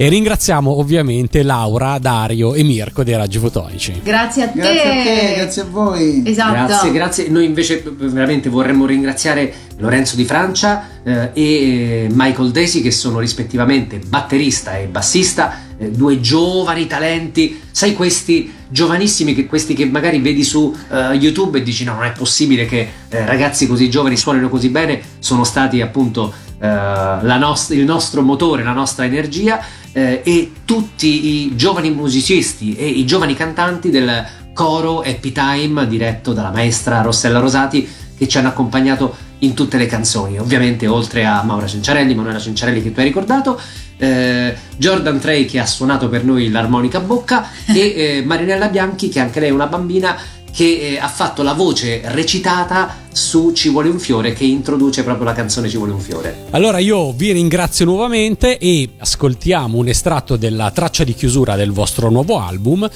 E ringraziamo ovviamente Laura, Dario e Mirko dei Raggi Fotonici. Grazie a te. Grazie a te, grazie a voi. Esatto. Grazie, grazie. Noi invece veramente vorremmo ringraziare Lorenzo Di Francia eh, e eh, Michael Desi che sono rispettivamente batterista e bassista, eh, due giovani talenti, sai questi giovanissimi, che, questi che magari vedi su eh, YouTube e dici no, non è possibile che eh, ragazzi così giovani suonino così bene, sono stati appunto eh, nost- il nostro motore, la nostra energia eh, e tutti i giovani musicisti e i giovani cantanti del coro Happy Time diretto dalla maestra Rossella Rosati che ci hanno accompagnato in tutte le canzoni. Ovviamente oltre a Maura Cenciarelli, Manuela Cenciarelli che tu hai ricordato, eh, Jordan Trey che ha suonato per noi l'armonica a bocca [laughs] e eh, Marinella Bianchi che anche lei è una bambina che eh, ha fatto la voce recitata su Ci vuole un fiore che introduce proprio la canzone Ci vuole un fiore. Allora io vi ringrazio nuovamente e ascoltiamo un estratto della traccia di chiusura del vostro nuovo album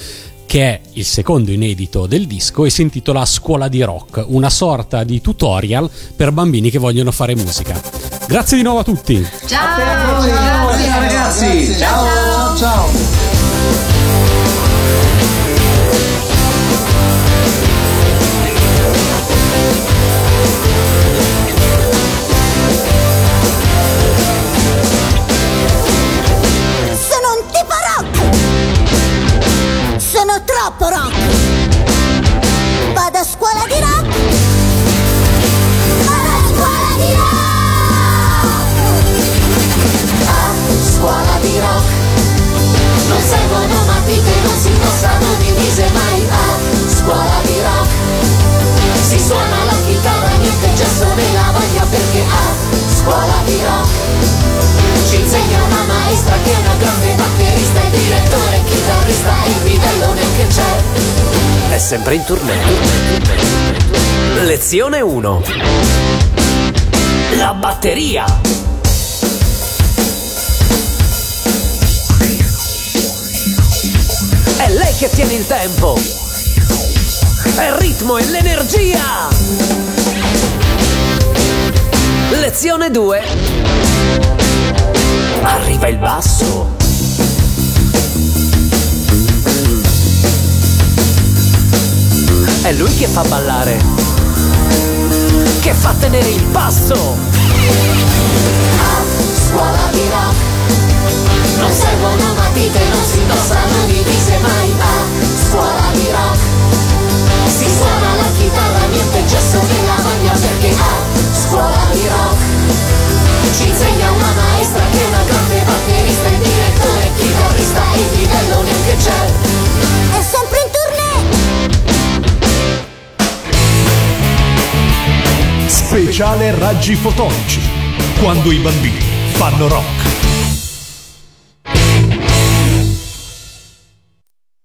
che è il secondo inedito del disco e si intitola Scuola di Rock, una sorta di tutorial per bambini che vogliono fare musica. Grazie di nuovo a tutti. Ciao. Ciao, grazie. ragazzi. Ciao. ciao. ciao. Di! Ci insegna una maestra che è una grande batterista e direttore, chitarrista e il bidello neanche c'è. È sempre in tournée. Lezione 1. La batteria. È lei che tiene il tempo. È il ritmo e l'energia. Lezione 2. Arriva il basso. È lui che fa ballare. Che fa tenere il passo. Scuola di rock. Non servono matite, non si indossano divise mai a scuola di rock. Si suona la chitarra, niente gesso né lavagna perché a scuola di rock. Ci insegna una maestra che è una grande batterista e direttore, chitarrista e il livello neanche c'è. È sempre in tournée! Speciale raggi fotonici. Quando i bambini fanno rock.